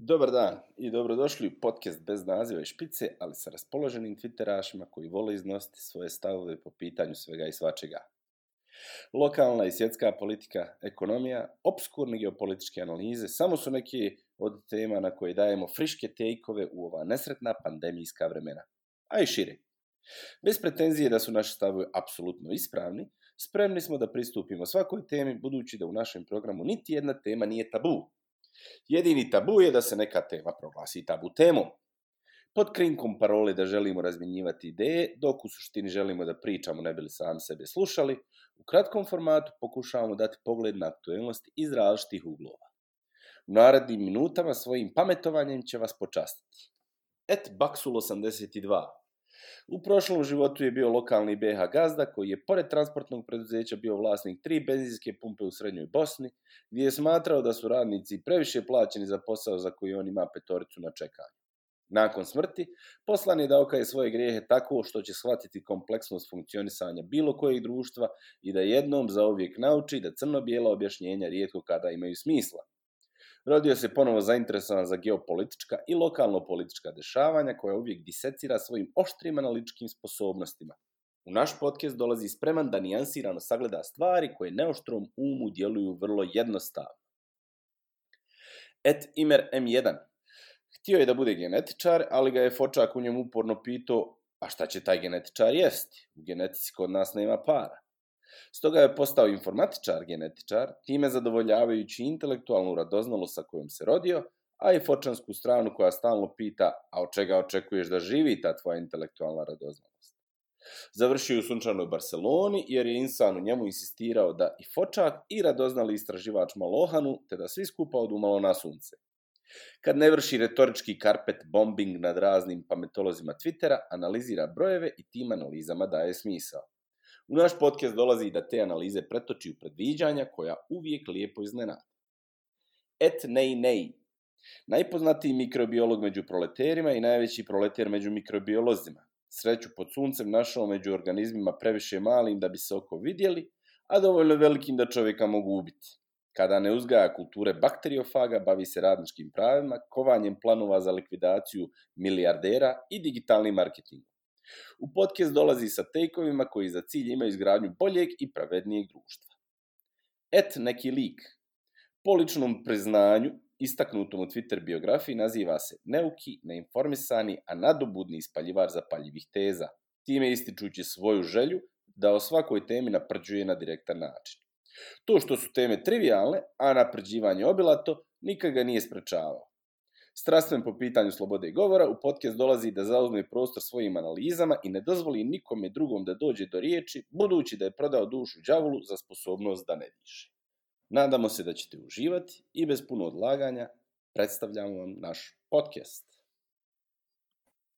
Dobar dan i dobrodošli u podcast bez naziva i špice, ali sa raspoloženim twitterašima koji vole iznositi svoje stavove po pitanju svega i svačega. Lokalna i svjetska politika, ekonomija, obskurne geopolitičke analize samo su neki od tema na koje dajemo friške tejkove u ova nesretna pandemijska vremena, a i šire. Bez pretenzije da su naši stavovi apsolutno ispravni, spremni smo da pristupimo svakoj temi budući da u našem programu niti jedna tema nije tabu. Jedini tabu je da se neka tema proglasi tabu temom. Pod krinkom parole da želimo razmjenjivati ideje, dok u suštini želimo da pričamo ne bi li sami sebe slušali, u kratkom formatu pokušavamo dati pogled na aktualnosti iz različitih uglova. U narednim minutama svojim pametovanjem će vas počastiti. Et Baksul 82. U prošlom životu je bio lokalni BH gazda koji je pored transportnog preduzeća bio vlasnik tri benzinske pumpe u srednjoj Bosni, gdje je smatrao da su radnici previše plaćeni za posao za koji on ima petoricu na čekanju. Nakon smrti, poslan je da okaje svoje grijehe tako što će shvatiti kompleksnost funkcionisanja bilo kojeg društva i da jednom zauvijek nauči da crno-bijela objašnjenja rijetko kada imaju smisla. Rodio se ponovo zainteresovan za geopolitička i lokalno-politička dešavanja koja uvijek disecira svojim oštrim analitičkim sposobnostima. U naš podcast dolazi spreman da nijansirano sagleda stvari koje neoštrom umu djeluju vrlo jednostavno. Et Imer M1 Htio je da bude genetičar, ali ga je Fočak u njemu uporno pitao, a šta će taj genetičar jesti? U genetici kod nas nema para. Stoga je postao informatičar, genetičar, time zadovoljavajući intelektualnu radoznalost sa kojom se rodio, a i fočansku stranu koja stalno pita, a od čega očekuješ da živi ta tvoja intelektualna radoznalost. Završio je u sunčanoj Barceloni jer je insan u njemu insistirao da i fočak i radoznali istraživač malohanu, te da svi skupa odumalo na sunce. Kad ne vrši retorički karpet bombing nad raznim pametolozima Twittera, analizira brojeve i tim analizama daje smisao. U naš podcast dolazi da te analize pretoči u predviđanja koja uvijek lijepo iznenade. Et nej nej. Najpoznatiji mikrobiolog među proleterima i najveći proleter među mikrobiolozima. Sreću pod suncem našao među organizmima previše malim da bi se oko vidjeli, a dovoljno velikim da čovjeka mogu ubiti. Kada ne uzgaja kulture bakteriofaga, bavi se radničkim pravima, kovanjem planova za likvidaciju milijardera i digitalnim marketingom. U podcast dolazi sa tejkovima koji za cilj imaju izgradnju boljeg i pravednijeg društva. Et neki lik. Po ličnom priznanju, istaknutom u Twitter biografiji, naziva se neuki, neinformisani, a nadobudni ispaljivar zapaljivih teza, time ističući svoju želju da o svakoj temi naprđuje na direktan način. To što su teme trivialne, a naprđivanje obilato, nikad ga nije sprečavao. Strastven po pitanju slobode govora, u podcast dolazi da zauzme prostor svojim analizama i ne dozvoli nikome drugom da dođe do riječi, budući da je prodao dušu đavolu za sposobnost da ne diše. Nadamo se da ćete uživati i bez puno odlaganja predstavljamo vam naš podcast.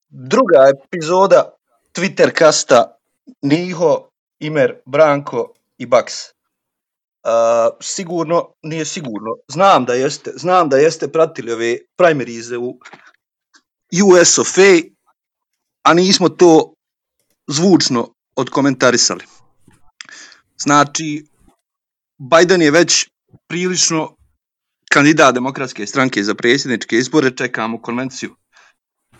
Druga epizoda Twitter kasta Niho, Imer, Branko i Baks. Uh, sigurno, nije sigurno, znam da jeste, znam da jeste pratili ove primarize u US of A, nismo to zvučno odkomentarisali. Znači, Biden je već prilično kandidat demokratske stranke za predsjedničke izbore, čekamo konvenciju.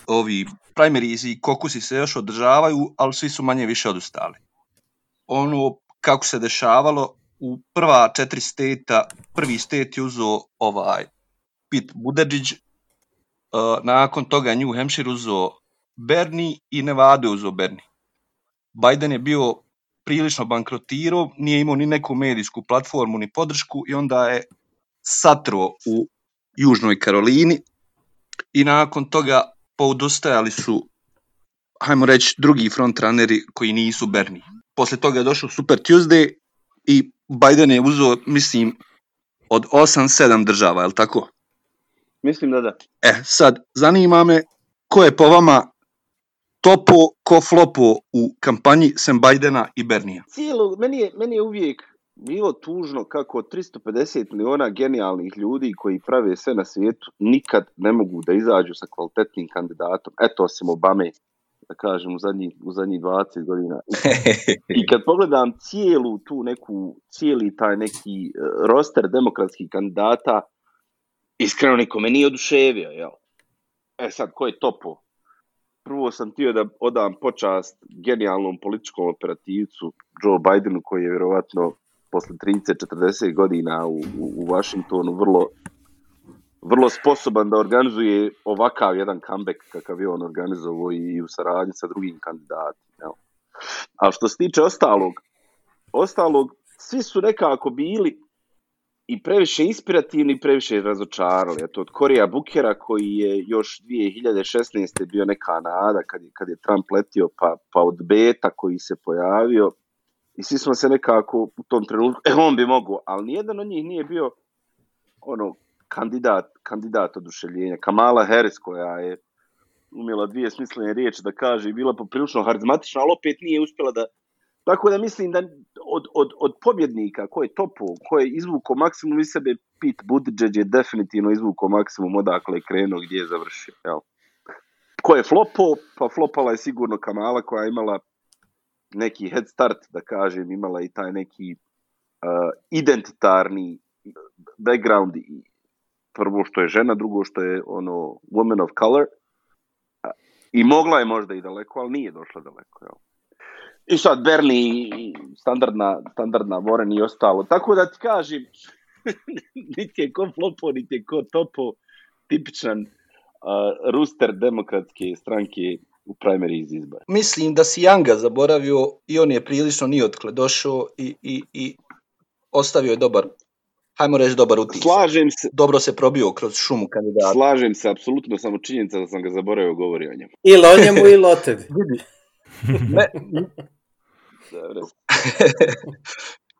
Ovi primaries i kokusi se još održavaju, ali svi su manje više odustali. Ono kako se dešavalo, u prva četiri steta, prvi stet je uzeo ovaj Pete Buttigieg, uh, nakon toga New Hampshire uzeo Bernie i Nevada je uzeo Bernie. Biden je bio prilično bankrotirao, nije imao ni neku medijsku platformu ni podršku i onda je satro u Južnoj Karolini i nakon toga poudostajali su hajmo reći drugi frontrunneri koji nisu Bernie. Posle toga je došao Super Tuesday i Biden je uzeo, mislim, od 8-7 država, je li tako? Mislim da da. E, sad, zanima me ko je po vama topo, ko flopo u kampanji sem Bidena i Bernija? Cijelo, meni je, meni je uvijek bilo tužno kako 350 miliona genijalnih ljudi koji prave sve na svijetu nikad ne mogu da izađu sa kvalitetnim kandidatom. Eto, osim Obame, da kažem, u zadnjih, u zadnjih 20 godina. I kad pogledam cijelu tu neku, cijeli taj neki uh, roster demokratskih kandidata, iskreno nikome nije oduševio, jel? E sad, ko je topo? Prvo sam htio da odam počast genijalnom političkom operativcu Joe Bidenu, koji je vjerovatno posle 30-40 godina u, u Washingtonu vrlo vrlo sposoban da organizuje ovakav jedan comeback kakav je on organizovao i u saradnji sa drugim kandidatima. A što se tiče ostalog, ostalog, svi su nekako bili i previše inspirativni i previše razočarali. Eto, od Korija Bukera koji je još 2016. bio neka nada kad je, kad je Trump letio, pa, pa od Beta koji se pojavio i svi smo se nekako u tom trenutku, e, on bi mogu, ali nijedan od njih nije bio ono, kandidat, kandidat oduševljenja. Kamala Harris koja je umjela dvije smislene riječi da kaže i bila poprilično harizmatična, ali opet nije uspjela da... Tako da mislim da od, od, od pobjednika ko je topo, ko je izvukao maksimum iz sebe, Pete Buttigieg je definitivno izvukao maksimum odakle je krenuo gdje je završio. Jel? Ko je flopo? Pa flopala je sigurno Kamala koja je imala neki head start, da kažem, imala i taj neki uh, identitarni background i prvo što je žena, drugo što je ono woman of color. I mogla je možda i daleko, ali nije došla daleko. Jel? I sad Bernie, standardna, standardna Warren i ostalo. Tako da ti kažem, niti je ko flopo, niti je ko topo, tipičan uh, ruster demokratske stranke u primary iz izbora. Mislim da si Janga zaboravio i on je prilično nijotkle došao i, i, i ostavio je dobar hajmo reći, dobar utisak. Slažem se. Dobro se probio kroz šumu kandidata. Slažem se, apsolutno, samo činjenica da sam ga zaboravio govori o njemu. Ili o njemu, ili o tebi. Me...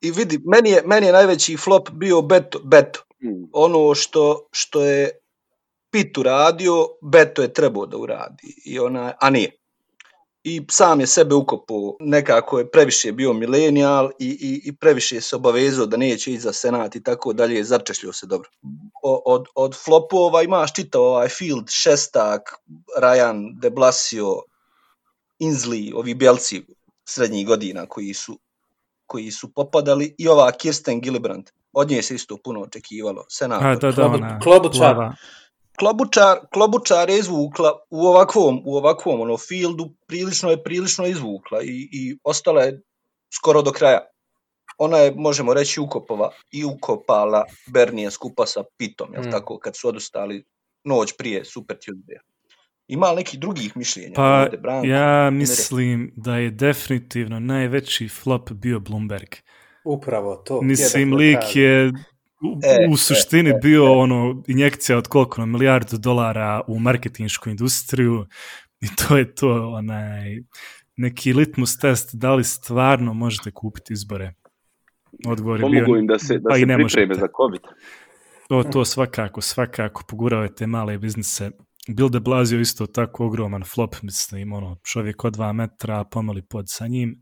I vidi, meni je, meni je najveći flop bio Beto. Beto. Hmm. Ono što, što je Pit uradio, Beto je trebao da uradi. I ona, a nije i sam je sebe ukopao, nekako je previše bio milenijal i, i, i previše se obavezao da neće ići za senat i tako dalje, začešljio se dobro. O, od, od flopova imaš čitav ovaj Field, Šestak, Ryan, De Blasio, Inslee, ovi belci srednjih godina koji su, koji su popadali i ova Kirsten Gillibrand. Od nje se isto puno očekivalo. Senat. A, da, Klobu- ona, Klobučar. Klobučar, je izvukla u ovakvom, u ovakvom ono, fieldu, prilično je prilično izvukla i, i ostala je skoro do kraja. Ona je, možemo reći, ukopova i ukopala Bernije skupa sa Pitom, jel Mm. tako, kad su odustali noć prije Super Tuesday. Ima li nekih drugih mišljenja? Pa Branko? ja mislim da je definitivno najveći flop bio Bloomberg. Upravo to. Mislim, lik je u, E, u suštini bio ono injekcija od koliko, na milijardu dolara u marketinšku industriju i to je to onaj neki litmus test da li stvarno možete kupiti izbore. Odgovor je bio im da se, da pa i se ne pripreme za COVID. To, to svakako, svakako pogurao je te male biznise. Bill de Blasio isto tako ogroman flop, mislim, ono, čovjek od dva metra, pomeli pod sa njim.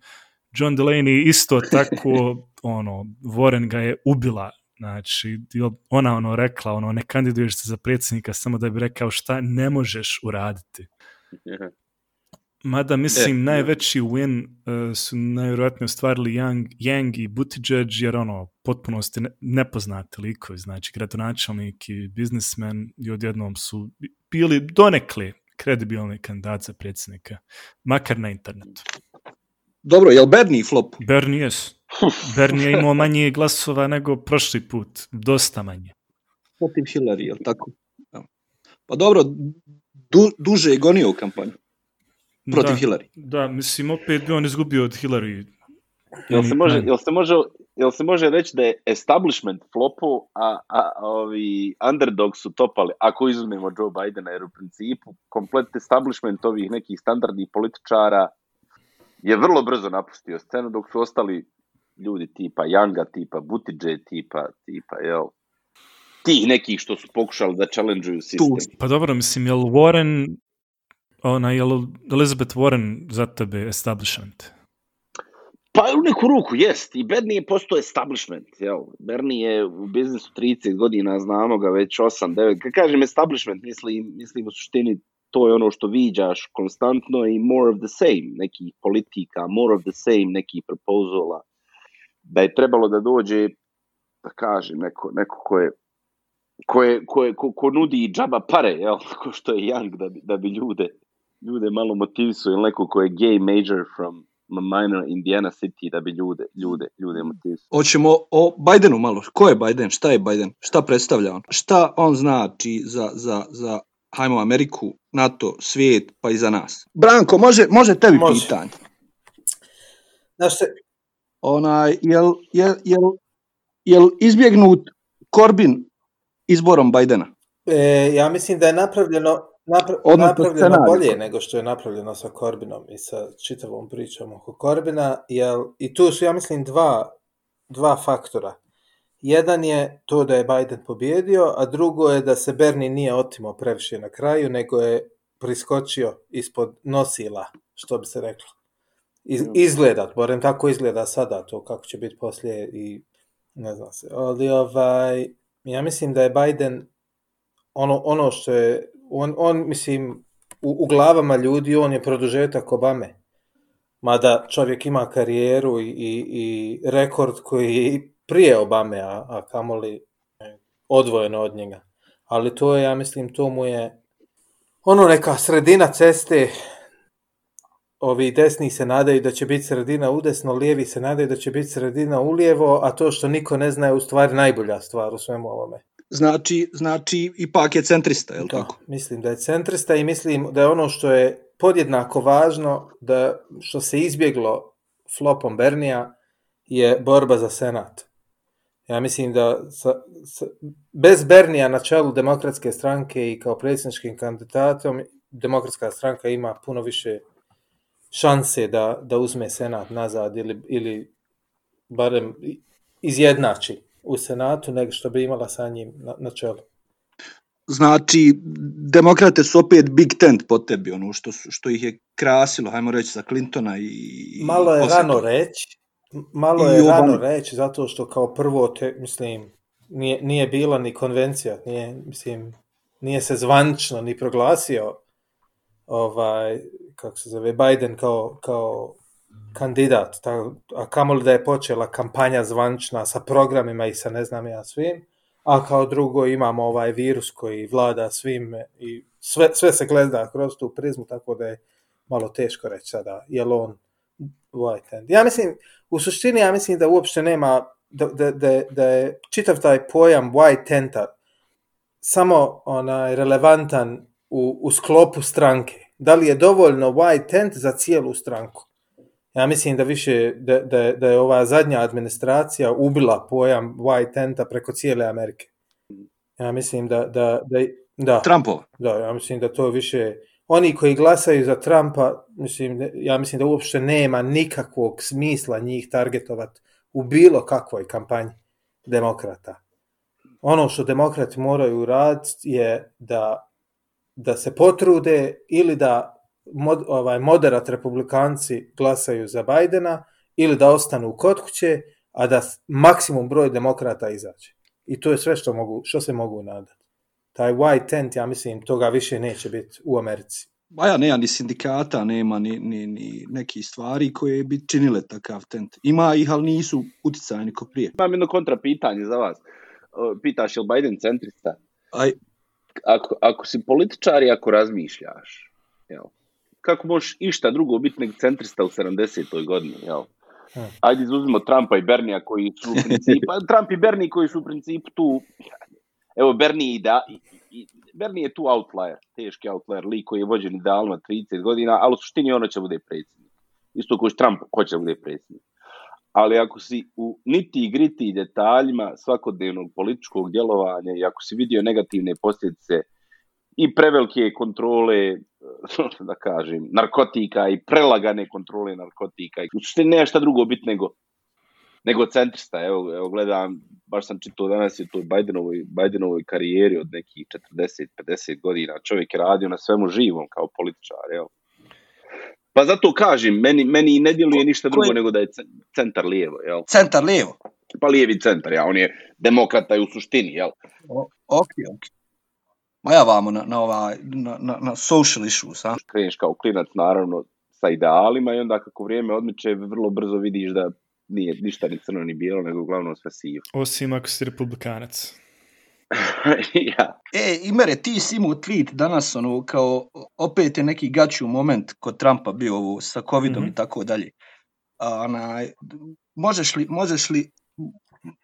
John Delaney isto tako, ono, Warren ga je ubila, znači, ona ono rekla, ono, ne kandiduješ se za predsjednika samo da bi rekao šta ne možeš uraditi. Mada, mislim, E, najveći win uh, su najvjerojatnije ostvarili Young, Yang i Buttigieg, jer ono, potpunosti ne, nepoznati likovi, znači gradonačelnik i biznismen i odjednom su bili donekli kredibilni kandidat za predsjednika, makar na internetu. Dobro, je li Bernie flop? Bernie yes. Bernie je imao manje glasova nego prošli put, dosta manje. Protiv Hillary, je tako? Pa dobro, du, duže je gonio u kampanju protiv da, Hillary. Da, mislim, opet bi on izgubio od Hillary. Jel se, može, jel, se može, jel se može reći da je establishment flopu, a, a ovi underdog su topali, ako izuzmemo Joe Bidena, jer u principu komplet establishment ovih nekih standardnih političara je vrlo brzo napustio scenu, dok su ostali ljudi tipa Younga, tipa Buttigieg, tipa, tipa, jel, tih nekih što su pokušali da challenge-uju sistem. Pa dobro, mislim, jel Warren, ona, jel Elizabeth Warren za tebe establishment? Pa u neku ruku, jest. I Bernie je postao establishment. Jel? Bernie je u biznisu 30 godina, znamo ga već 8-9. Kad kažem establishment, mislim, mislim u suštini to je ono što viđaš konstantno i more of the same, nekih politika, more of the same, nekih proposala. Da je trebalo da dođe, da kažem, neko, neko ko je koje, koje, ko, ko nudi i džaba pare, jel, ko što je Young, da bi, da bi ljude, ljude malo motivisao, ili neko ko je gay major from minor Indiana City, da bi ljude, ljude, ljude motivisao. Hoćemo o Bidenu malo. Ko je Biden? Šta je Biden? Šta predstavlja on? Šta on znači za, za, za hajmo Ameriku, NATO, svijet, pa i za nas? Branko, može, može tebi Može. pitanje. Znaš Onaj, jel, jel, jel, jel izbjegnut Corbyn izborom Bidena? e, ja mislim da je napravljeno, napra, Odnosno napravljeno scenarij. bolje nego što je napravljeno sa Corbynom i sa čitavom pričom oko Corbina, jer i tu su, ja mislim, dva, dva faktora. Jedan je to da je Biden pobjedio, a drugo je da se Bernie nije otimao previše na kraju, nego je priskočio ispod nosila, što bi se reklo. Iz, izgleda, barem tako izgleda sada, to kako će biti poslije i ne znam se. Ali ovaj, ja mislim da je Biden ono, ono što je, on, on mislim, u, u glavama ljudi on je produžetak Obame. Mada čovjek ima karijeru i, i, i rekord koji je prije Obame, a, a kamoli odvojeno od njega. Ali to je, ja mislim, to mu je ono neka sredina ceste, ovi desni se nadaju da će biti sredina udesno, lijevi se nadaju da će biti sredina ulijevo, a to što niko ne zna je u stvari najbolja stvar u svemu ovome. Znači, znači ipak je centrista, je li Da, tako? mislim da je centrista i mislim da je ono što je podjednako važno, da što se izbjeglo flopom Bernija, je borba za senat. Ja mislim da sa, sa, bez Bernija na čelu demokratske stranke i kao predsjedničkim kandidatom, demokratska stranka ima puno više šanse da, da uzme senat nazad ili, ili barem izjednači u senatu nego što bi imala sa njim na, na čelu. Znači, demokrate su opet Big Tent po tebi, ono što, što ih je krasilo, hajmo reći, za Clintona i... Malo je rano reći, malo I je Obama. rano reći zato što kao prvo te, mislim nije, nije bila ni konvencija, nije mislim nije se zvančno ni proglasio ovaj kako se zove Biden kao kao kandidat, ta, a kamoli da je počela kampanja zvančna sa programima i sa ne znam ja svim, a kao drugo imamo ovaj virus koji vlada svim i sve, sve se gleda kroz tu prizmu, tako da je malo teško reći sada, je li on white hand. Ja mislim, u suštini ja mislim da uopšte nema, da, da, da, da je čitav taj pojam white tenta samo onaj relevantan u, u sklopu stranke. Da li je dovoljno white tent za cijelu stranku? Ja mislim da više, da, da, da je ova zadnja administracija ubila pojam white tenta preko cijele Amerike. Ja mislim da, da, da, da. Trumpova. Da, ja mislim da to više oni koji glasaju za Trumpa, mislim, ja mislim da uopšte nema nikakvog smisla njih targetovat u bilo kakvoj kampanji demokrata. Ono što demokrati moraju raditi je da, da se potrude ili da mod, ovaj, moderat republikanci glasaju za Bajdena ili da ostanu kod kuće, a da maksimum broj demokrata izađe. I to je sve što, mogu, što se mogu nadati taj white tent, ja mislim, toga više neće biti u Americi. Ba ja, nema ni sindikata, nema ni, ni, ni nekih stvari koje bi činile takav tent. Ima ih, ali nisu uticajni ko prije. Imam jedno kontra pitanje za vas. Pitaš je li Biden centrista? Aj, Ako, ako si političar i ako razmišljaš, jel, kako možeš išta drugo biti nego centrista u 70. godini, jel? Ajde izuzmimo Trumpa i Bernija koji su u principu, Trump i Bernie koji su u principu tu, evo Bernie, i da, i, i, Bernie je tu outlier, teški outlier, lik koji je vođen idealno 30 godina, ali u suštini ono će bude predsjednik. Isto što Trump hoće da bude predsjednik. Ali ako si u niti i griti detaljima svakodnevnog političkog djelovanja i ako si vidio negativne posljedice i prevelike kontrole, da kažem, narkotika i prelagane kontrole narkotika. U suštini nema šta drugo biti nego, nego centrista. Evo, evo gledam, baš sam čitao danas i toj Bidenovoj, Bidenovoj karijeri od nekih 40-50 godina. Čovjek je radio na svemu živom kao političar, evo. Pa zato kažem, meni, meni ne djeluje ništa drugo je- nego da je ce- centar lijevo, jel? centar lijevo. Pa lijevi centar, ja, on je demokrata i u suštini, jel? O, ok, ok. Ma ja vamo na, na, ovaj, na, na, na social issues, a? kreneš kao klinac naravno sa idealima i onda kako vrijeme odmiče vrlo brzo vidiš da nije ništa ni crno ni bijelo nego uglavnom sve sivo. Osim ako si republikanac. ja. E, Imere, ti si imao tweet danas, ono, kao, opet je neki gaću moment kod Trumpa bio ovo sa covidom Mhm. i tako dalje. A, onaj, možeš li, možeš li,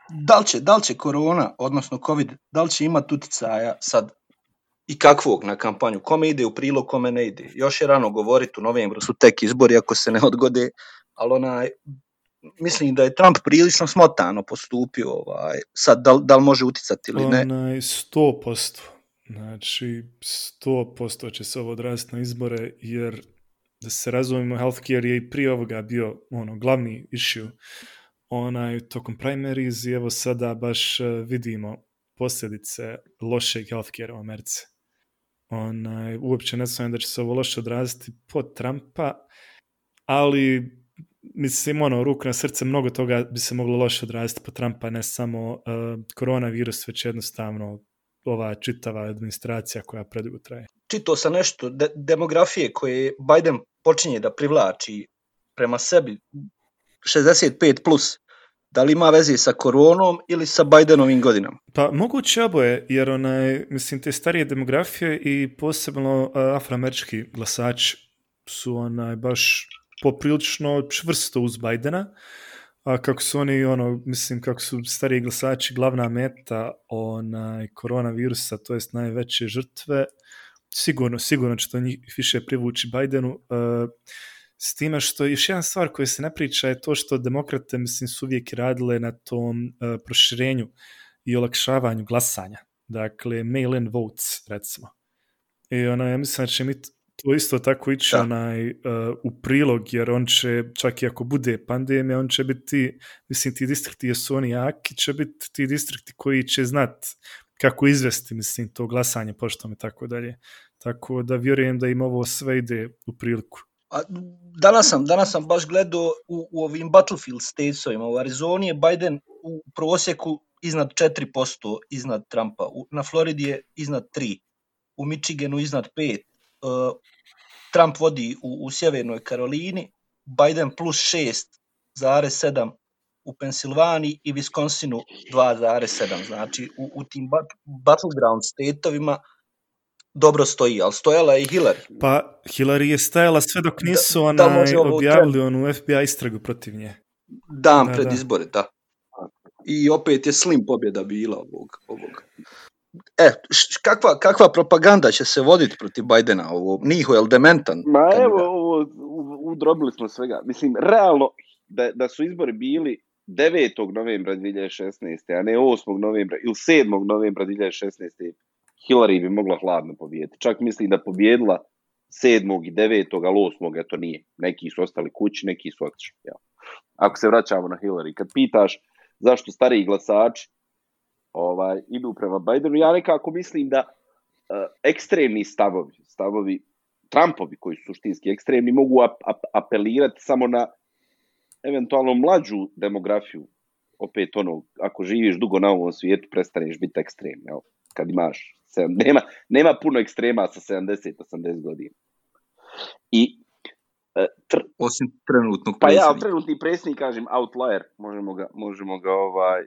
da li će, da li će korona, odnosno covid, da li će imati uticaja sad i kakvog na kampanju, kome ide u prilog, kome ne ide. Još je rano govoriti, u novembru su tek izbori ako se ne odgode, ali onaj, mislim da je Trump prilično smotano postupio, ovaj, sad da, da li može uticati ili ne. Onaj, 100%. Znači, 100% će se ovo odraziti na izbore, jer da se razumimo, healthcare je i prije ovoga bio ono, glavni issue onaj, tokom primaries i evo sada baš eh, vidimo posljedice lošeg healthcare u Americi. Onaj, uopće ne sumnjam da će se ovo loše odraziti pod Trumpa, ali mislim, ono, ruku na srce, mnogo toga bi se moglo loše odraziti po Trumpa, ne samo uh, koronavirus, već jednostavno ova čitava administracija koja predugo traje. čitao sam nešto de, demografije koje Biden počinje da privlači prema sebi 65 plus. Da li ima veze sa koronom ili sa Bidenovim godinama? Pa moguće oboje, jer onaj, mislim, te starije demografije i posebno uh, afroamerički glasači su onaj baš poprilično čvrsto uz Bidena, a kako su oni, ono, mislim, kako su stariji glasači glavna meta onaj, koronavirusa, to jest najveće žrtve, sigurno, sigurno će to njih više privući Bidenu. Uh, s time što još jedna stvar koja se ne priča je to što demokrate, mislim, su uvijek radile na tom uh, proširenju i olakšavanju glasanja. Dakle, mail-in votes, recimo. I ono, ja mislim da će to isto tako ići onaj, uh, u prilog, jer on će, čak i ako bude pandemija, on će biti, mislim, ti distrikti jesu oni jaki, će biti ti distrikti koji će znat kako izvesti, mislim, to glasanje poštom i tako dalje. Tako da vjerujem da im ovo sve ide u priliku. A, danas, sam, danas sam baš gledao u, u ovim battlefield statesovima. U Arizoni je Biden u prosjeku iznad 4% iznad Trumpa. U, na Floridi je iznad 3%. U Michiganu iznad 5%. Uh, Trump vodi u, u Sjevernoj Karolini. Biden plus 6,7 u Pensilvaniji i Wisconsinu 2,7. Znači u, u tim bat, battleground stateovima dobro stoji, ali stojala je i Hillary. Pa Hillary je stajala sve dok Da- nisu da onaj, ovo objavili onu FBI istragu protiv nje. Dan Da, pred da. izbore, da. I opet je slim pobjeda bila ovog. ovog. E, kakva, kakva propaganda će se voditi protiv Bidena? Ovo, Niho, je dementan? Ma evo, ovo, udrobili smo svega. Mislim, realno, da, da su izbori bili 9. novembra 2016. a ne 8. novembra ili 7. novembra 2016. Hillary bi mogla hladno pobijediti. Čak mislim da pobjedila 7. i 9. ali 8. eto nije. Neki su ostali kući, neki su otišli. Ja. Ako se vraćamo na Hillary, kad pitaš zašto stariji glasači ovaj, idu prema Bidenu, ja nekako mislim da uh, ekstremni stavovi, stavovi Trumpovi koji su suštinski ekstremni mogu ap ap apelirati samo na eventualno mlađu demografiju. Opet ono, ako živiš dugo na ovom svijetu, prestaneš biti ekstrem. Jel? Kad imaš, sedam, nema, nema puno ekstrema sa 70-80 godina. I e, tr, Osim trenutnog pa ja, predsjednika. trenutni predsjednik, kažem, outlier, možemo ga, možemo ga ovaj,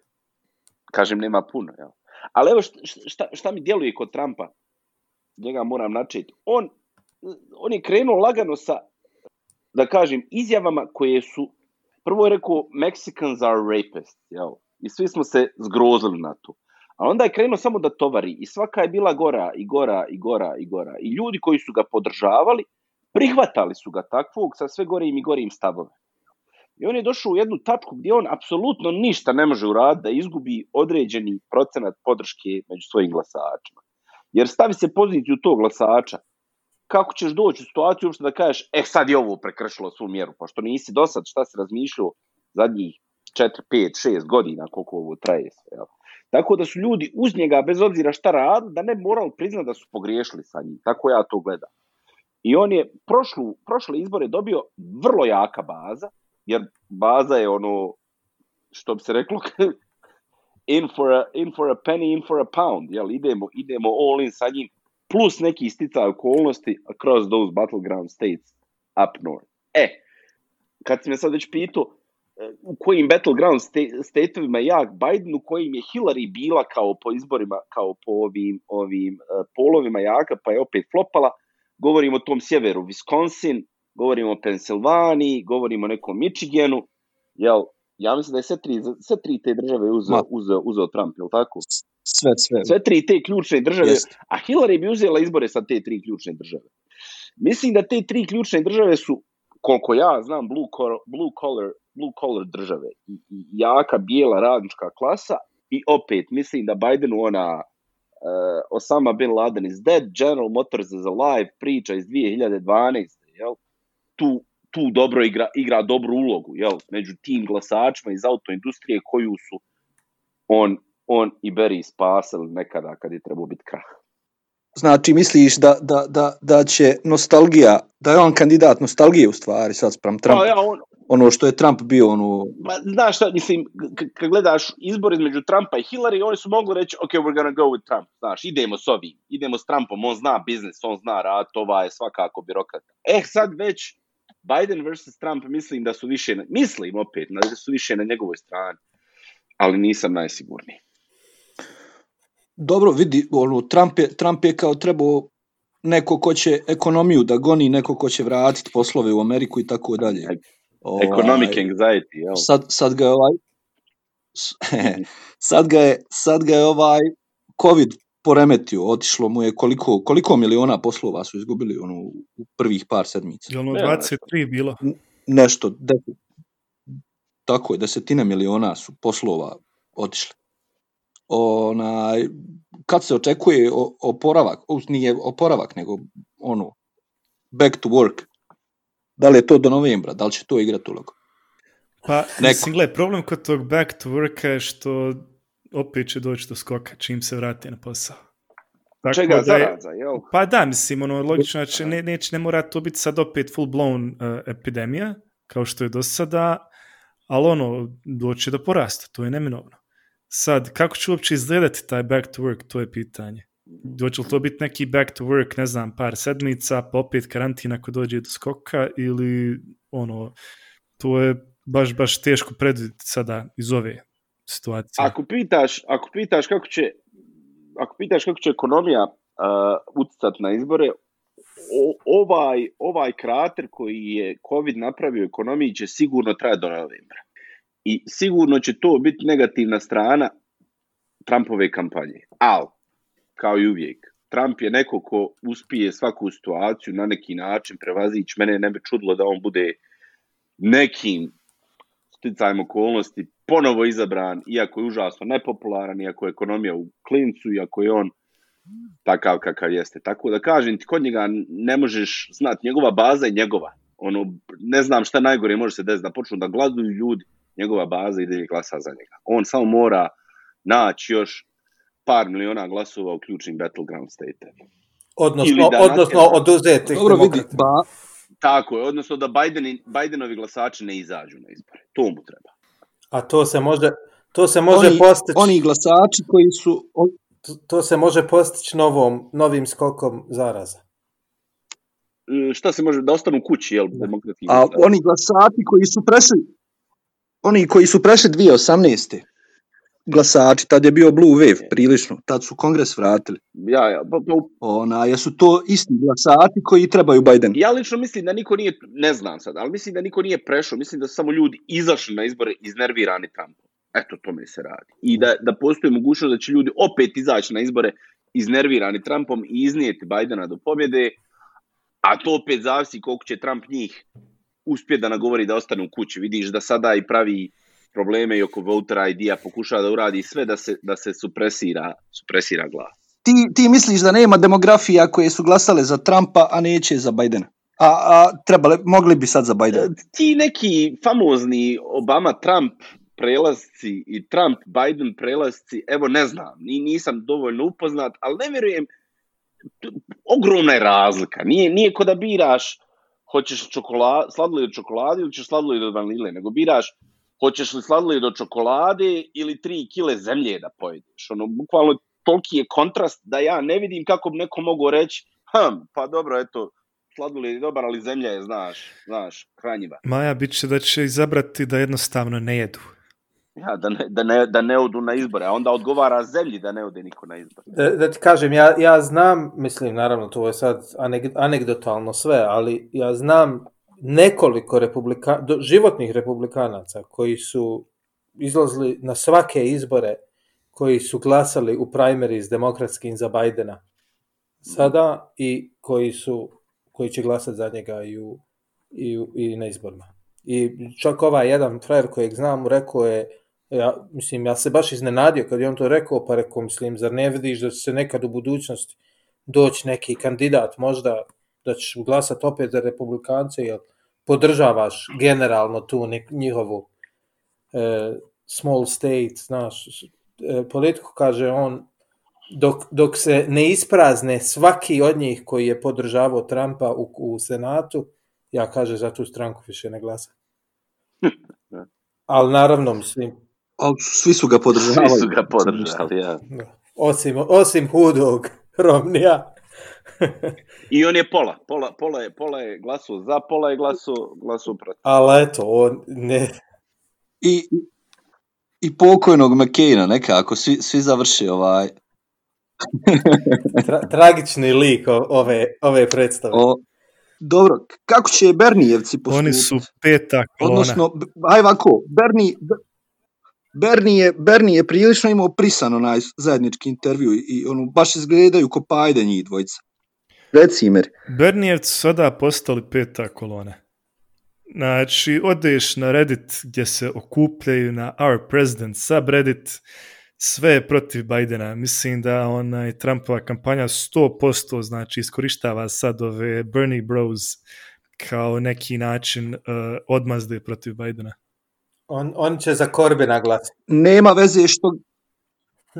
kažem, nema puno. Jel? Ali evo šta, šta, mi djeluje kod Trumpa, njega moram načeti. On, on je krenuo lagano sa, da kažem, izjavama koje su, prvo je rekao, Mexicans are rapists, jel? I svi smo se zgrozili na to. A onda je krenuo samo da tovari i svaka je bila gora i gora i gora i gora. I ljudi koji su ga podržavali, prihvatali su ga takvog sa sve gorim i gorim stavove. I on je došao u jednu tačku gdje on apsolutno ništa ne može uraditi da izgubi određeni procenat podrške među svojim glasačima. Jer stavi se poziciju tog glasača, kako ćeš doći u situaciju uopšte da kažeš, e sad je ovo prekršilo svu mjeru, pa što nisi do sad, šta se razmišljao zadnjih 4, 5, 6 godina koliko ovo traje sve. Jel? Tako da su ljudi uz njega, bez obzira šta rad, da ne morali priznati da su pogriješili sa njim. Tako ja to gledam. I on je prošlu, prošle izbore dobio vrlo jaka baza, jer baza je ono, što bi se reklo, in for a, in for a penny, in for a pound. Jel, idemo, idemo all in sa njim, plus neki isticaj okolnosti across those battleground states up north. E, kad si me sad već pitao, u kojim battleground sta- stateovima jak Biden, u kojim je Hillary bila kao po izborima, kao po ovim, ovim uh, polovima jaka, pa je opet flopala. Govorimo o tom sjeveru, Wisconsin, govorimo o Pensilvaniji, govorimo o nekom Michiganu, jel, ja mislim da je sve tri, sve tri te države uzeo, uzeo, uzeo Trump, jel tako? Sve, sve. Sve tri te ključne države, Jest. a Hillary bi uzela izbore sa te tri ključne države. Mislim da te tri ključne države su, koliko ja znam, blue collar, blue collar, blue collar države. I, i jaka bijela radnička klasa i opet mislim da Bidenu ona uh, Osama bin Laden is dead, General Motors is alive, priča iz 2012. Jel? Tu, tu dobro igra, igra dobru ulogu jel? među tim glasačima iz autoindustrije koju su on, on i Berry spasili nekada kad je trebao biti krah. Znači, misliš da, da, da, da će nostalgija, da je on kandidat nostalgije u stvari sad sprem Trumpa, Pa ja, on, ono što je Trump bio, ono, Ma, znaš šta, mislim, kad gledaš izbor između Trumpa i Hillary, oni su mogli reći, ok, we're gonna go with Trump, znaš, idemo s ovim, idemo s Trumpom, on zna biznis, on zna rad, ova je svakako birokrata. Eh, sad već Biden versus Trump, mislim da su više, na, mislim opet, da su više na njegovoj strani, ali nisam najsigurniji. dobro vidi, ono, Trump je, Trump je kao trebao neko ko će ekonomiju da goni, neko ko će vratiti poslove u Ameriku i tako dalje. Ovaj, Economic anxiety, jel? sad, sad ga je ovaj sad ga je, sad ga je ovaj covid poremetio, otišlo mu je koliko, koliko miliona poslova su izgubili ono, u prvih par sedmica. Je ono Ne, 23 bilo? Nešto, de, tako je, desetine miliona su poslova otišli. Onaj, kad se očekuje oporavak, nije oporavak, nego ono, back to work, da li je to do novembra, da li će to igrati ulogu? Pa, Neko. mislim, problem kod tog back to worka je što opet će doći do skoka čim se vrati na posao. Tako Čega, da je- zaraza, jel? Pa da, mislim, ono, logično, znači, ne, neće, ne mora to biti sad opet full blown uh, epidemija, kao što je do sada, ali ono, doće do porasta, to je neminovno. Sad, kako će uopće izgledati taj back to work, to je pitanje. Doće li to biti neki back to work, ne znam, par sedmica, pa opet karantin ako dođe do skoka, ili ono, to je baš, baš teško predvidjeti sada iz ove situacije. Ako pitaš, ako pitaš kako će ako pitaš kako će ekonomija uh, uticati na izbore, o, ovaj, ovaj krater koji je COVID napravio ekonomiji će sigurno trajati do novembra. I sigurno će to biti negativna strana Trumpove kampanje. Al, kao i uvijek, Trump je neko ko uspije svaku situaciju na neki način prevazići. Mene ne bi čudilo da on bude nekim sticajem okolnosti ponovo izabran, iako je užasno nepopularan, iako je ekonomija u klincu, iako je on takav kakav jeste. Tako da kažem ti, kod njega ne možeš znati, njegova baza je njegova. Ono, ne znam šta najgore može se desiti, da počnu da gladuju ljudi, njegova baza ide i glasa za njega. On samo mora naći još par miliona glasova u ključnim battleground state Odnosno, Ili da odnosno natjera- oduzeti Dobro vidi, ba, Tako je, odnosno da Biden, Bidenovi glasači ne izađu na izbore. To mu treba. A to se može, to se može oni, postići, oni glasači koji su, on- to, to se može postići novom, novim skokom zaraza. E, Šta se može, da ostanu kući, jel, demokratski a oni glasači koji su prešli, oni koji su prešli 2018. glasači, tad je bio Blue Wave prilično, tad su kongres vratili. Ja, ja, pa, pa, Ona, jesu to isti glasači koji trebaju Biden. ja lično mislim da niko nije, ne znam sad, ali mislim da niko nije prešao, mislim da su samo ljudi izašli na izbore iznervirani Trumpom. Eto, tome se radi. I da, da postoji mogućnost da će ljudi opet izaći na izbore iznervirani Trumpom i iznijeti Bidena do pobjede, a to opet zavisi koliko će Trump njih uspjeti da nagovori da ostanu u kući. Vidiš da sada i pravi probleme i oko voter ID-a pokušava da uradi sve da se, da se supresira, supresira glas. Ti, ti misliš da nema demografija koje su glasale za Trumpa, a neće za Bidena? A, a trebale, mogli bi sad za Bidena. ti neki famozni Obama-Trump prelasci i Trump-Biden prelasci, evo ne znam, ni, nisam dovoljno upoznat, ali ne vjerujem, ogromna je razlika. Nije, nije ko da biraš hoćeš čokolad, sladoled od čokolade ili ćeš sladoled od vanile, nego biraš hoćeš li sladoled od čokolade ili tri kile zemlje da pojedeš. Ono, bukvalno toliki je kontrast da ja ne vidim kako bi neko mogao reći, hm, pa dobro, eto, sladoled je dobar, ali zemlja je, znaš, znaš, hranjiva. Maja bit će da će izabrati da jednostavno ne jedu. Ja, da ne, da, ne, da ne odu na izbore, a onda odgovara zemlji da ne ode niko na izbore. Da, da ti kažem, ja, ja znam, mislim, naravno, to je sad aneg- anegdotalno sve, ali ja znam nekoliko republika, životnih republikanaca koji su izlazili na svake izbore koji su glasali u primaries demokratskim za Bajdena sada i koji su koji će glasati za njega i, u, i, u, i na izborima. I čak ovaj jedan frajer kojeg znam rekao je ja, mislim, ja se baš iznenadio kad je on to rekao, pa rekao, mislim, zar ne vidiš da će se nekad u budućnosti doći neki kandidat, možda da ćeš glasati opet za republikance, jer podržavaš generalno tu njihovu e, small state, znaš, e, politiku, kaže on, dok, dok se ne isprazne svaki od njih koji je podržavao Trumpa u, u Senatu, ja kaže za tu stranku više ne glasa. Ali naravno, mislim, Ali svi su ga podržavali. Svi su ga podržali, ja. Osim, osim hudog Romnija. I on je pola, pola, pola je, pola je glasu za, pola je glasu, glasu protiv. Ali eto, on ne... I, i pokojnog McCaina nekako, svi, svi završi ovaj... Tra, tragični lik ove, ove predstave. O, dobro, kako će Bernijevci postupiti? Oni su peta kolona. Odnosno, aj ovako, Berni, Bernie je, Bernie je prilično imao prisan onaj zajednički intervju i, i ono, baš izgledaju ko pajde njih dvojica. Reci, Mer. Bernijevci su sada postali peta kolona. Znači, odeš na Reddit gdje se okupljaju na Our President subreddit, sve je protiv Bidena. Mislim da onaj Trumpova kampanja 100% znači iskorištava sad ove Bernie Bros kao neki način uh, odmazde protiv Bidena. On, on će za Korbina glasati. Nema veze što...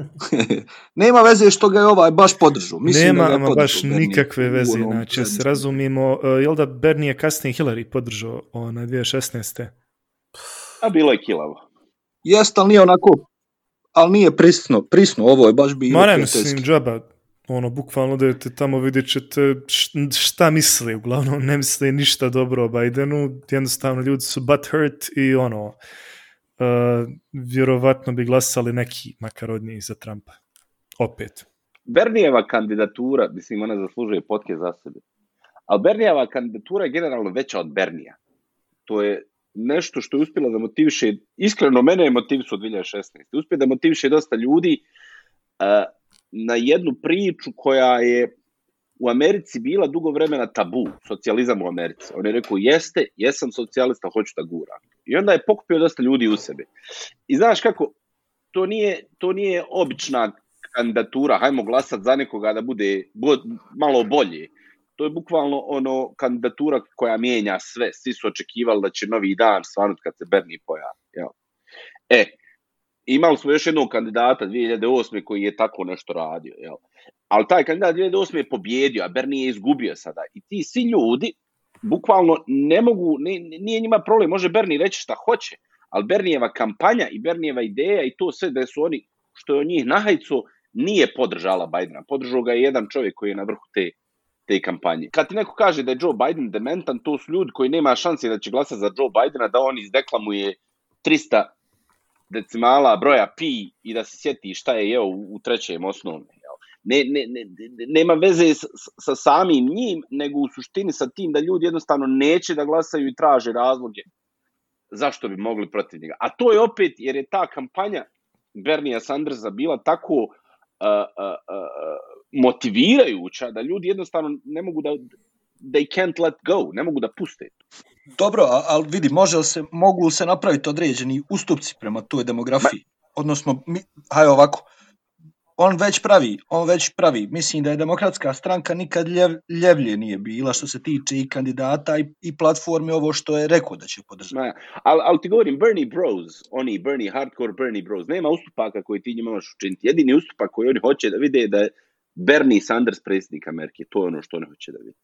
Nema veze što ga je ovaj baš podržao. Mislim Nema da ga podržao baš Bernie nikakve veze, znači se razumimo, uh, jel da Bernie je kasnije Hillary podržao ona 2016. A bilo je kilavo. Jest, ali nije onako... Ali nije prisno, prisno, ovo je baš bilo Ma ne mislim, džaba, ono, bukvalno odete tamo, vidjet ćete šta misle, uglavnom ne misle ništa dobro o Bidenu, jednostavno ljudi su butt hurt i ono, uh, vjerovatno bi glasali neki makar od njih za Trumpa. Opet. Bernijeva kandidatura, mislim, ona zaslužuje potke za sebe. Ali Bernijeva kandidatura je generalno veća od Bernija. To je nešto što je uspjela da motiviše, iskreno mene je motivisao 2016. Uspije da motiviše dosta ljudi uh, na jednu priču koja je u Americi bila dugo vremena tabu, socijalizam u Americi. On je rekao, jeste, jesam socijalista, hoću da guram. I onda je pokupio dosta ljudi u sebe. I znaš kako, to nije, to nije obična kandidatura, hajmo glasat za nekoga da bude malo bolje. To je bukvalno ono kandidatura koja mijenja sve. Svi su očekivali da će novi dan svanut kad se Bernie pojavi. E, imali smo još jednog kandidata 2008. koji je tako nešto radio. Jel? Ali taj kandidat 2008. je pobjedio, a Bernie je izgubio sada. I ti svi ljudi bukvalno ne mogu, nije njima problem, može Bernie reći šta hoće, ali Bernijeva kampanja i Bernijeva ideja i to sve da su oni, što je od njih nahajco, nije podržala Bidena. Podržao ga je jedan čovjek koji je na vrhu te, te kampanje. Kad ti neko kaže da je Joe Biden dementan, to su ljudi koji nema šanse da će glasati za Joe Bidena, da on izdeklamuje 300 decimala broja pi i da se sjeti šta je jeo u, trećem osnovne. Ne, ne, ne, ne- nema veze s, s- sa samim njim, nego u suštini sa tim da ljudi jednostavno neće da glasaju i traže razloge zašto bi mogli protiv njega. A to je opet jer je ta kampanja Bernija Sandersa bila tako uh, uh, uh, motivirajuća da ljudi jednostavno ne mogu da they can't let go, ne mogu da puste. Dobro, ali vidi, može li se, mogu li se napraviti određeni ustupci prema toj demografiji? Odnosno, mi, ovako, on već pravi, on već pravi. Mislim da je demokratska stranka nikad ljev, ljevlje nije bila što se tiče i kandidata i, i platforme ovo što je rekao da će podržati. Ma, ali, ali ti govorim, Bernie Bros, oni Bernie, hardcore Bernie Bros, nema ustupaka koji ti njima možeš učiniti. Jedini ustupak koji oni hoće da vide je da je Bernie Sanders predsjednik Amerike. To je ono što oni hoće da vide.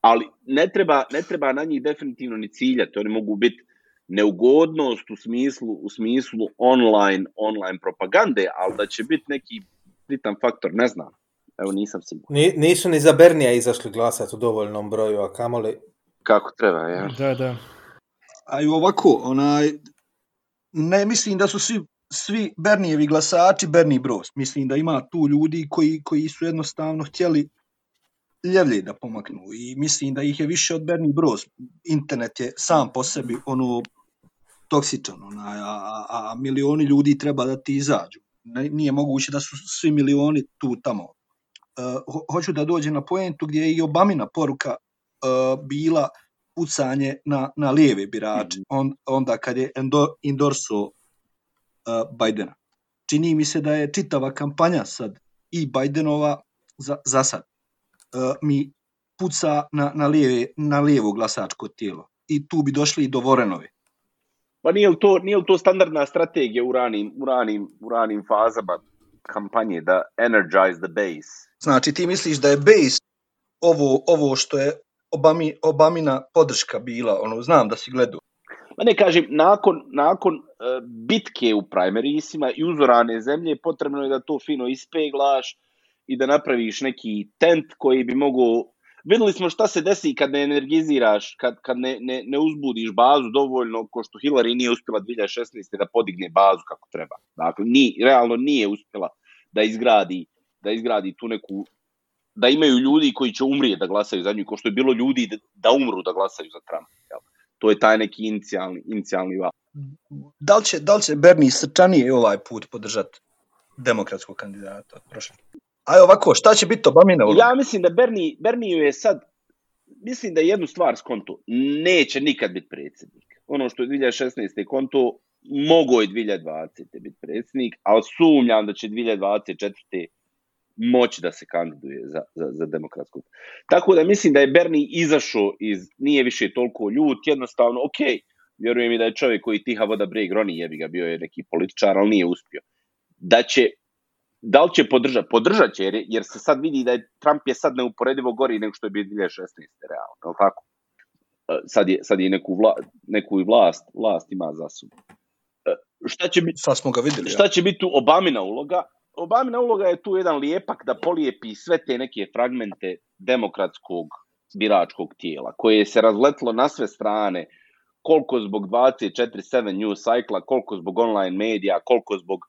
Ali ne treba, ne treba na njih definitivno ni ciljati. Oni mogu biti neugodnost u smislu, u smislu online, online propagande, ali da će biti neki bitan faktor, ne znam. Evo, nisam siguran. Ni, nisu ni za Bernija izašli glasati u dovoljnom broju, a kamoli... Kako treba, ja. Da, da. A i ovako, onaj, ne mislim da su svi, svi Bernijevi glasači Bernie Bros. Mislim da ima tu ljudi koji, koji su jednostavno htjeli ljevlje da pomaknu i mislim da ih je više od Bernie Bros. Internet je sam po sebi ono toksičan, onaj, a, a, a milioni ljudi treba da ti izađu. Ne- Nije moguće da su svi milioni tu tamo. Uh, ho, hoću da dođem na poentu gdje je i Obamina poruka uh, bila pucanje na, na lijeve birače, on, onda kad je endo, endorso uh, Bidena. Čini mi se da je čitava kampanja sad i Bidenova za, za sad mi puca na, na, lijeve, na lijevo glasačko tijelo. I tu bi došli i do Vorenove. Pa nije li to, nije li to standardna strategija u ranim, u ranim, u ranim fazama kampanje da energize the base? Znači ti misliš da je base ovo, ovo što je Obami, Obamina podrška bila, ono, znam da si gledao. Ma ne kažem, nakon, nakon uh, bitke u primarisima i uzorane zemlje, potrebno je da to fino ispeglaš i da napraviš neki tent koji bi mogao... Videli smo šta se desi kad ne energiziraš, kad, kad ne, ne, ne uzbudiš bazu dovoljno, ko što Hillary nije uspjela 2016. da podigne bazu kako treba. Dakle, ni, realno nije uspjela da izgradi, da izgradi tu neku da imaju ljudi koji će umrijeti da glasaju za nju, kao što je bilo ljudi da, da umru da glasaju za Trumpa. Jel? To je taj neki inicijalni, inicijalni val. Da li će, da li će Bernie srčanije ovaj put podržati demokratskog kandidata od prošle? Aj ovako, šta će biti Obamina uloga? Ja mislim da Bernie, Bernie je sad, mislim da je jednu stvar skonto, neće nikad biti predsjednik. Ono što je 2016. konto, mogo je 2020. biti predsjednik, ali sumnjam da će 2024. moći da se kandiduje za, za, za demokratskog. Tako da mislim da je Bernie izašao iz, nije više toliko ljut, jednostavno, ok, vjerujem i da je čovjek koji tiha voda breg, Roni jebi ga, bio je neki političar, ali nije uspio. Da će da li će podržati? Podržat će, jer, jer se sad vidi da je Trump je sad neuporedivo gori nego što je bio 2016. realno, je li tako? E, Sad je, sad je neku, vla, neku i vlast, vlast ima za sobom. E, Šta će biti? Sad smo ga vidjeli. Šta će biti tu Obamina uloga? Obamina uloga je tu jedan lijepak da polijepi sve te neke fragmente demokratskog biračkog tijela, koje se razletlo na sve strane, koliko zbog 24-7 news cycla, koliko zbog online medija, koliko zbog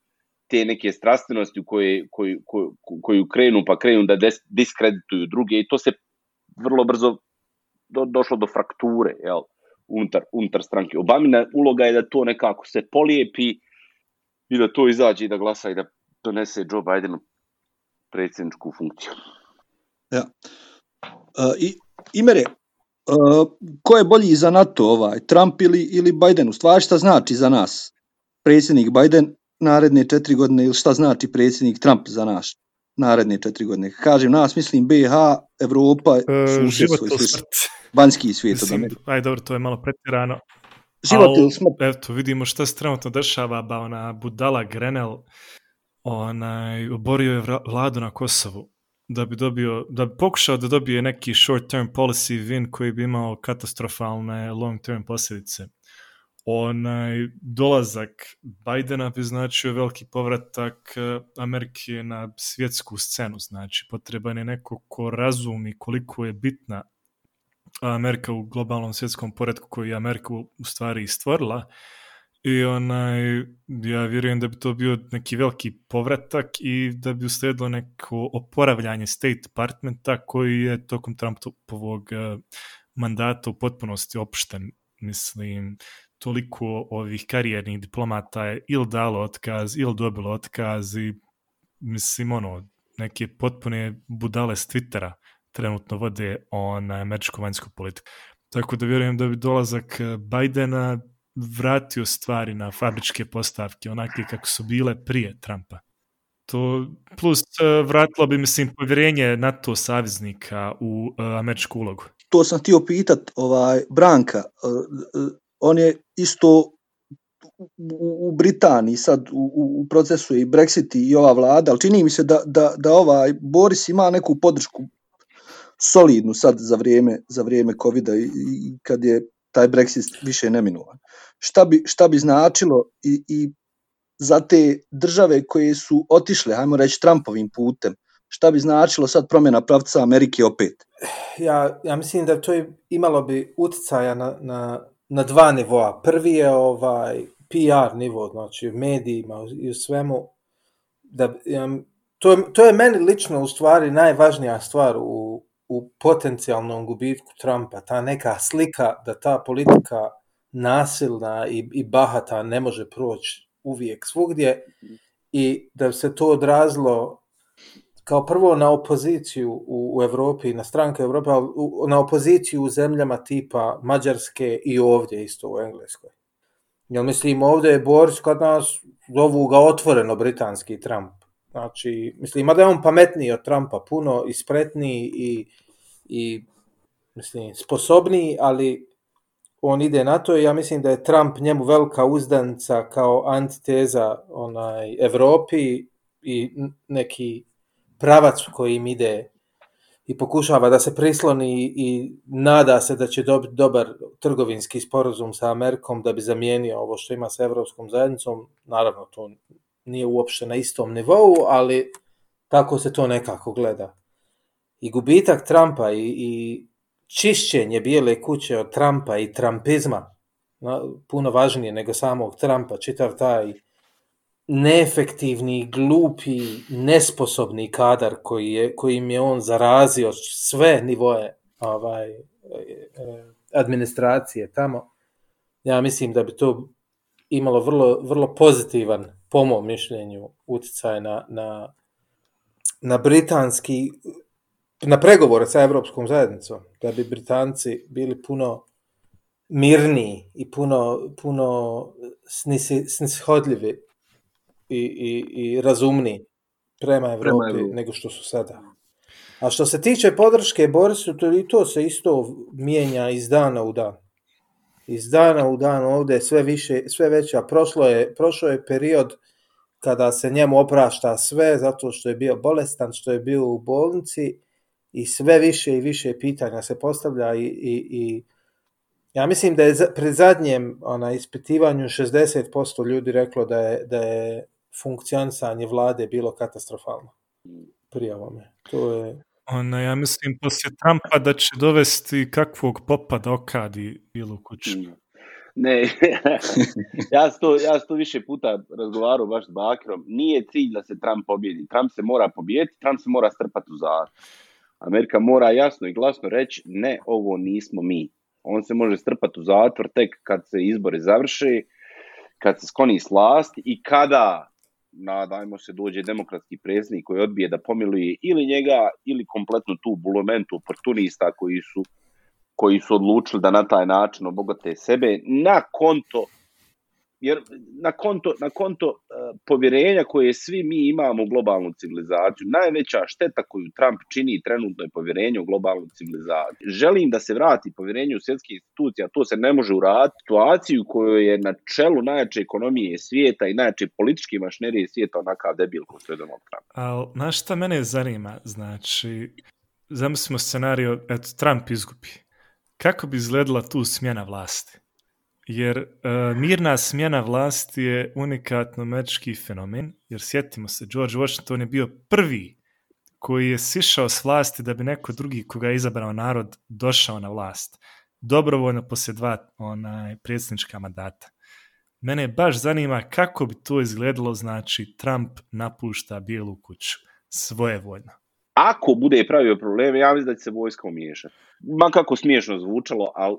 te neke strastvenosti u koje, koju, koju, koju krenu pa krenu da des, diskredituju druge i to se vrlo brzo do, došlo do frakture jel, unutar, unutar stranke. Obamina uloga je da to nekako se polijepi i da to izađe i da glasa i da donese Joe Bidenu predsjedničku funkciju. Ja. Uh, i, Imere, uh, ko je bolji za NATO ovaj, Trump ili, ili Biden? U stvari šta znači za nas? Predsjednik Biden naredne četiri godine ili šta znači predsjednik Trump za naš naredne četiri godine? Kažem nas, mislim BiH, Evropa, E, život ili smrt. Vanjski svijet Mislim, aj dobro, to je malo pretirano. Život ili smrt? Eto, vidimo šta se trenutno dešava, ba ona budala Grenell onaj, oborio je vladu na Kosovu da bi dobio, da bi pokušao da dobije neki short term policy win koji bi imao katastrofalne long term posljedice. Onaj dolazak Bidena bi značio veliki povratak eh, Amerike na svjetsku scenu, znači potreban je neko ko razumi koliko je bitna Amerika u globalnom svjetskom poredku koji je Ameriku u stvari stvorila i onaj, ja vjerujem da bi to bio neki veliki povratak i da bi uslijedilo neko oporavljanje State Departmenta koji je tokom Trumpovog eh, mandata u potpunosti opušten. Mislim, toliko ovih karijernih diplomata je ili dalo otkaz, ili dobilo otkaz i mislim, ono, neke potpune budale s Twittera trenutno vode on američku vanjsku politiku. Tako da vjerujem da bi dolazak eh, Bidena vratio stvari na fabričke postavke, onake kako su bile prije Trumpa. To, plus eh, vratilo bi, mislim, povjerenje NATO saveznika u eh, američku ulogu. to sam htio pitat ovaj Branka, on je isto u, Britaniji sad u, u- procesu i Brexit i ova vlada, ali čini mi se da, da, da ovaj Boris ima neku podršku solidnu sad za vrijeme, za vrijeme covida i, i kad je taj Brexit više neminovan. Šta bi, šta bi značilo i, i za te države koje su otišle, hajmo reći, Trumpovim putem, šta bi značilo sad promjena pravca Amerike opet? Ja, ja mislim da to je, imalo bi utjecaja na, na, na dva nivoa. Prvi je ovaj PR nivo, znači u medijima i u svemu. Da, ja, to, je, to je meni lično u stvari najvažnija stvar u, u potencijalnom gubitku Trumpa. Ta neka slika da ta politika nasilna i, i bahata ne može proći uvijek svugdje i da se to odrazilo kao prvo na opoziciju u, u Europi, na stranke Europe, na opoziciju u zemljama tipa Mađarske i ovdje isto u Engleskoj. Jel mislim, ovdje je Boris kod nas, zovu ga otvoreno britanski Trump. Znači, mislim, da je on pametniji od Trumpa, puno i spretniji i, i mislim, sposobniji, ali on ide na to i ja mislim da je Trump njemu velika uzdanica kao antiteza onaj Evropi i neki pravac kojim ide i pokušava da se prisloni i nada se da će dobiti dobar trgovinski sporazum sa Amerikom da bi zamijenio ovo što ima sa Evropskom zajednicom. Naravno, to nije uopšte na istom nivou, ali tako se to nekako gleda. I gubitak Trumpa i, i čišćenje bijele kuće od Trumpa i Trumpizma, puno važnije nego samog Trumpa, čitav taj neefektivni, glupi, nesposobni kadar koji je, kojim je on zarazio sve nivoje ovaj, e, administracije tamo, ja mislim da bi to imalo vrlo, vrlo pozitivan, po mom mišljenju, utjecaj na, na, na britanski, na pregovore sa Evropskom zajednicom, da bi Britanci bili puno mirniji i puno, puno snishodljivi i, i, i razumni prema Evropi. nego što su sada. A što se tiče podrške Borisu, to i to se isto mijenja iz dana u dan. Iz dana u dan ovdje sve više, sve veća. Prošlo je, prošlo je period kada se njemu oprašta sve zato što je bio bolestan, što je bio u bolnici i sve više i više pitanja se postavlja i, i, i ja mislim da je pri zadnjem ona, ispitivanju 60% ljudi reklo da je, da je funkcionisanje vlade bilo katastrofalno prije ovome. To je... Ona, ja mislim, poslije Trumpa da će dovesti kakvog popa da okadi bilu kuću. Mm. Ne, ja sam to, ja to više puta razgovarao baš s Bakirom. Nije cilj da se Trump pobjedi. Trump se mora pobjediti, Trump se mora strpati u zatvor. Amerika mora jasno i glasno reći ne, ovo nismo mi. On se može strpati u zatvor tek kad se izbori završi, kad se skloni s vlasti i kada nadajmo se dođe demokratski predsjednik koji odbije da pomiluje ili njega ili kompletno tu bulomentu oportunista koji su koji su odlučili da na taj način obogate sebe na konto jer na konto, na konto uh, povjerenja koje svi mi imamo u globalnu civilizaciju, najveća šteta koju Trump čini trenutno je povjerenje u globalnu civilizaciju. Želim da se vrati povjerenje u svjetske institucije, a to se ne može uraditi situaciju kojoj je na čelu najjače ekonomije svijeta i najjače političke mašinerije svijeta onakav debil koji što je Donald Trump. Ali, znaš šta mene zanima? Znači, zamislimo scenario, eto, Trump izgubi. Kako bi izgledala tu smjena vlasti? Jer uh, mirna smjena vlasti je unikatno američki fenomen, jer sjetimo se, George Washington je bio prvi koji je sišao s vlasti da bi neko drugi koga je izabrao narod došao na vlast. Dobrovoljno poslije dva onaj, predsjednička mandata. Mene baš zanima kako bi to izgledalo, znači Trump napušta bijelu kuću svojevoljno. Ako bude pravio probleme, ja mislim da će se vojska umiješati. Ma kako smiješno zvučalo, ali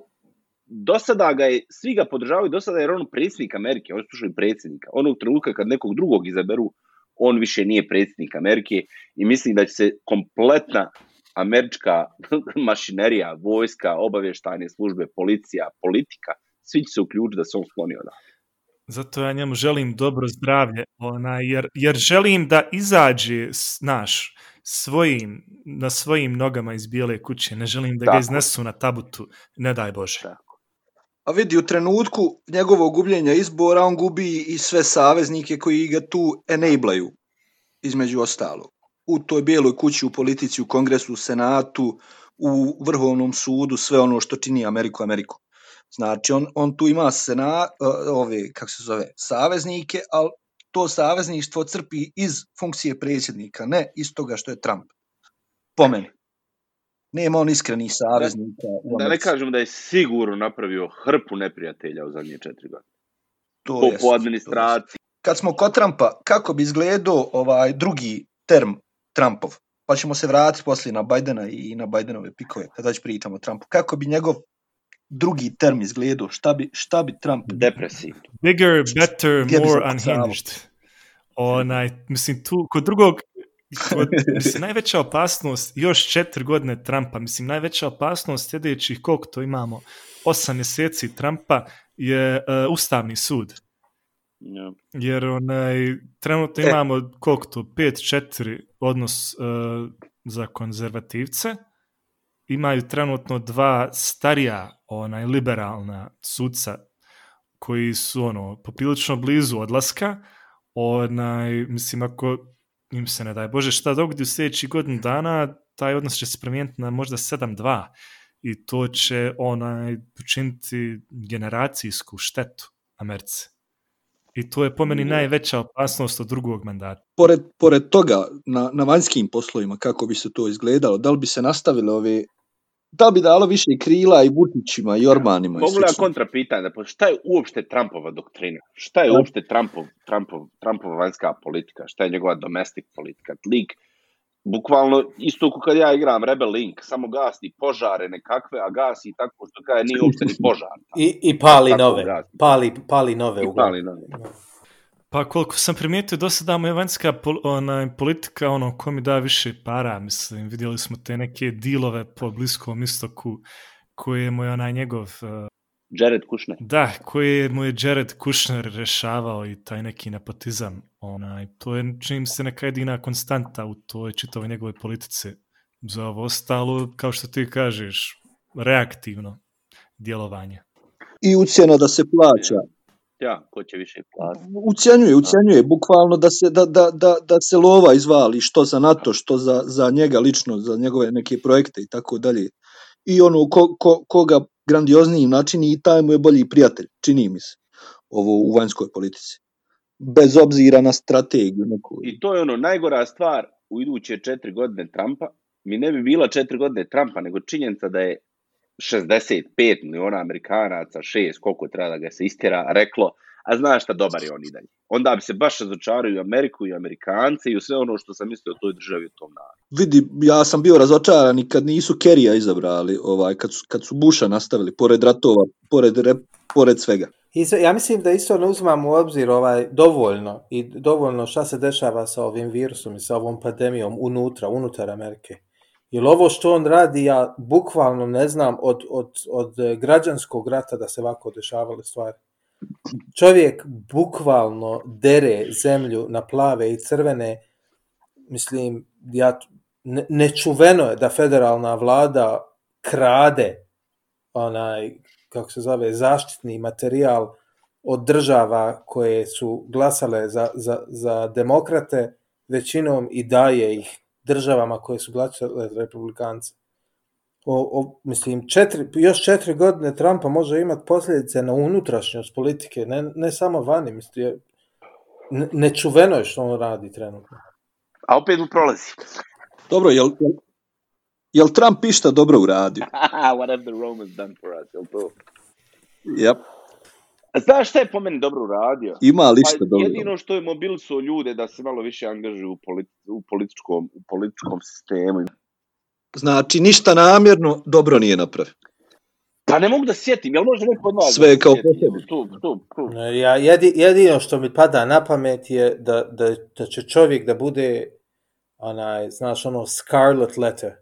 do sada ga je, svi ga podržavaju do sada jer on predsjednik Amerike, on slušaju predsjednika. Onog trenutka kad nekog drugog izaberu, on više nije predsjednik Amerike i mislim da će se kompletna američka mašinerija, vojska, obavještajne službe, policija, politika, svi će se uključiti da se on skloni od Zato ja njemu želim dobro zdravlje, ona, jer, jer želim da izađe naš svojim, na svojim nogama iz bijele kuće. Ne želim da Tako. ga iznesu na tabutu, ne daj Bože. Tako a vidi u trenutku njegovog gubljenja izbora on gubi i sve saveznike koji ga tu enablaju između ostalog. U toj bijeloj kući, u politici, u kongresu, u senatu, u vrhovnom sudu, sve ono što čini Ameriku Ameriku. Znači, on, on tu ima sena, ove, kako se zove, saveznike, ali to savezništvo crpi iz funkcije predsjednika, ne iz toga što je Trump. Po meni. Nema on iskrenih saveznika. u Da ne kažem da je sigurno napravio hrpu neprijatelja u zadnje četiri godine. To Po, jest, po administraciji. Kad smo kod Trumpa, kako bi izgledao ovaj drugi term Trumpov? Pa ćemo se vratiti poslije na Bidena i na Bidenove pikove, kad već pričamo o Trumpu. Kako bi njegov drugi term izgledao? Šta bi, šta bi Trump... Depresivno. Bigger, better, more unhinged. Onaj, mislim, tu, kod drugog, kod, mislim, najveća opasnost, još četiri godine Trumpa, mislim, najveća opasnost sljedećih, koliko to imamo, osam mjeseci Trumpa je uh, Ustavni sud. Ja. Jer onaj, trenutno E. imamo koliko to, 5-4 odnos uh, za konzervativce. Imaju trenutno dva starija, onaj, liberalna sudca koji su ono, poprilično blizu odlaska. Onaj, mislim, ako im se ne daj Bože šta dogodi u sljedećih godinu dana, taj odnos će se promijeniti na možda 7-2 i to će onaj učiniti generacijsku štetu Americi. I to je po meni Da. najveća opasnost od drugog mandata. Pored, pored toga, na, na vanjskim poslovima, kako bi se to izgledalo, da li bi se nastavile ove... Da bi dalo više krila i Vučićima i ja slično? kontra pitanja? Pa šta je uopšte Trumpova doktrina? Šta je uopšte Trumpov, Trumpov, Trumpova vanjska politika? Šta je njegova domestic politika? Lik, bukvalno isto kao kad ja igram Rebel Link, samo gasi požare nekakve, a gasi tako što kaže nije uopšte ni požar. I, i pali Tako nove. gasi. Pali, pali nove I uglavnom. pali nove. Pa koliko sam primijetio, do sada mu je vanjska pol, onaj, politika ono ko mi da više para, mislim, vidjeli smo te neke dilove po Bliskom istoku koje mu je onaj njegov, uh, Jared Kushner. da, koje mu je Jared Kushner rešavao i taj neki nepotizam, onaj, to je čini mi se neka jedina konstanta u toj čitavoj njegove politici. Za ovo ostalo, kao što ti kažeš, reaktivno djelovanje. I ucjena da se plaća. Ja, ko će više platiti? Ucjenjuje, ucjenjuje, bukvalno da se, da, da, da, da se lova izvali, što za NATO, što za, za njega lično, za njegove neke projekte i tako dalje. I ono, ko, ko, koga grandioznijim načini i taj mu je bolji prijatelj, čini mi se, ovo u vanjskoj politici. Bez obzira na strategiju neku. I to je ono najgora stvar u iduće četiri godine Trumpa. Mi ne bi bila četiri godine Trumpa, nego činjenica da je 65 miliona Amerikanaca, šest, koliko treba da ga se istjera, reklo, a znaš šta, dobar je on i dalje. Onda bi se baš razočarao i u Ameriku i Amerikance i u sve ono što sam mislio o toj državi u tom narodu. Vidi, ja sam bio razočaran i kad nisu Kerija izabrali, ovaj, kad, su, kad su Busha nastavili, pored ratova, pored, rep, pored svega. I ja mislim da isto ne uzmamo u obzir ovaj dovoljno i dovoljno šta se dešava sa ovim virusom i sa ovom pandemijom unutra, unutar Amerike. Jer ovo što on radi, ja bukvalno ne znam od, od, od eh, građanskog rata da se ovako dešavale stvari. Čovjek bukvalno dere zemlju na plave i crvene. Mislim, ja, ne, nečuveno je da federalna vlada krade onaj, kako se zove, zaštitni materijal od država koje su glasale za, za, za demokrate većinom i daje ih državama koje su glasale za republikance. O, o, mislim, četiri, još četiri godine Trumpa može imati posljedice na unutrašnjost politike, ne, ne samo vani. Mislim, ne- nečuveno je što on radi trenutno. A opet mu prolazi. Dobro, jel, jel, jel Trump išta dobro uradio? What have the Romans done for us? Jel to? Yep. Znaš šta je po meni dobro uradio? Ima li Pa dobro? jedino što je mobilisao ljude da se malo više angažuju u, politi u, političkom, u političkom sistemu. Znači, ništa namjerno dobro nije napravio. Pa ne mogu da sjetim, jel može neko od vas Sve da kao po sebi. Tu, tu, tu. Ja, jedi, jedino što mi pada na pamet je da, da, da će čovjek da bude onaj, znaš, ono scarlet letter.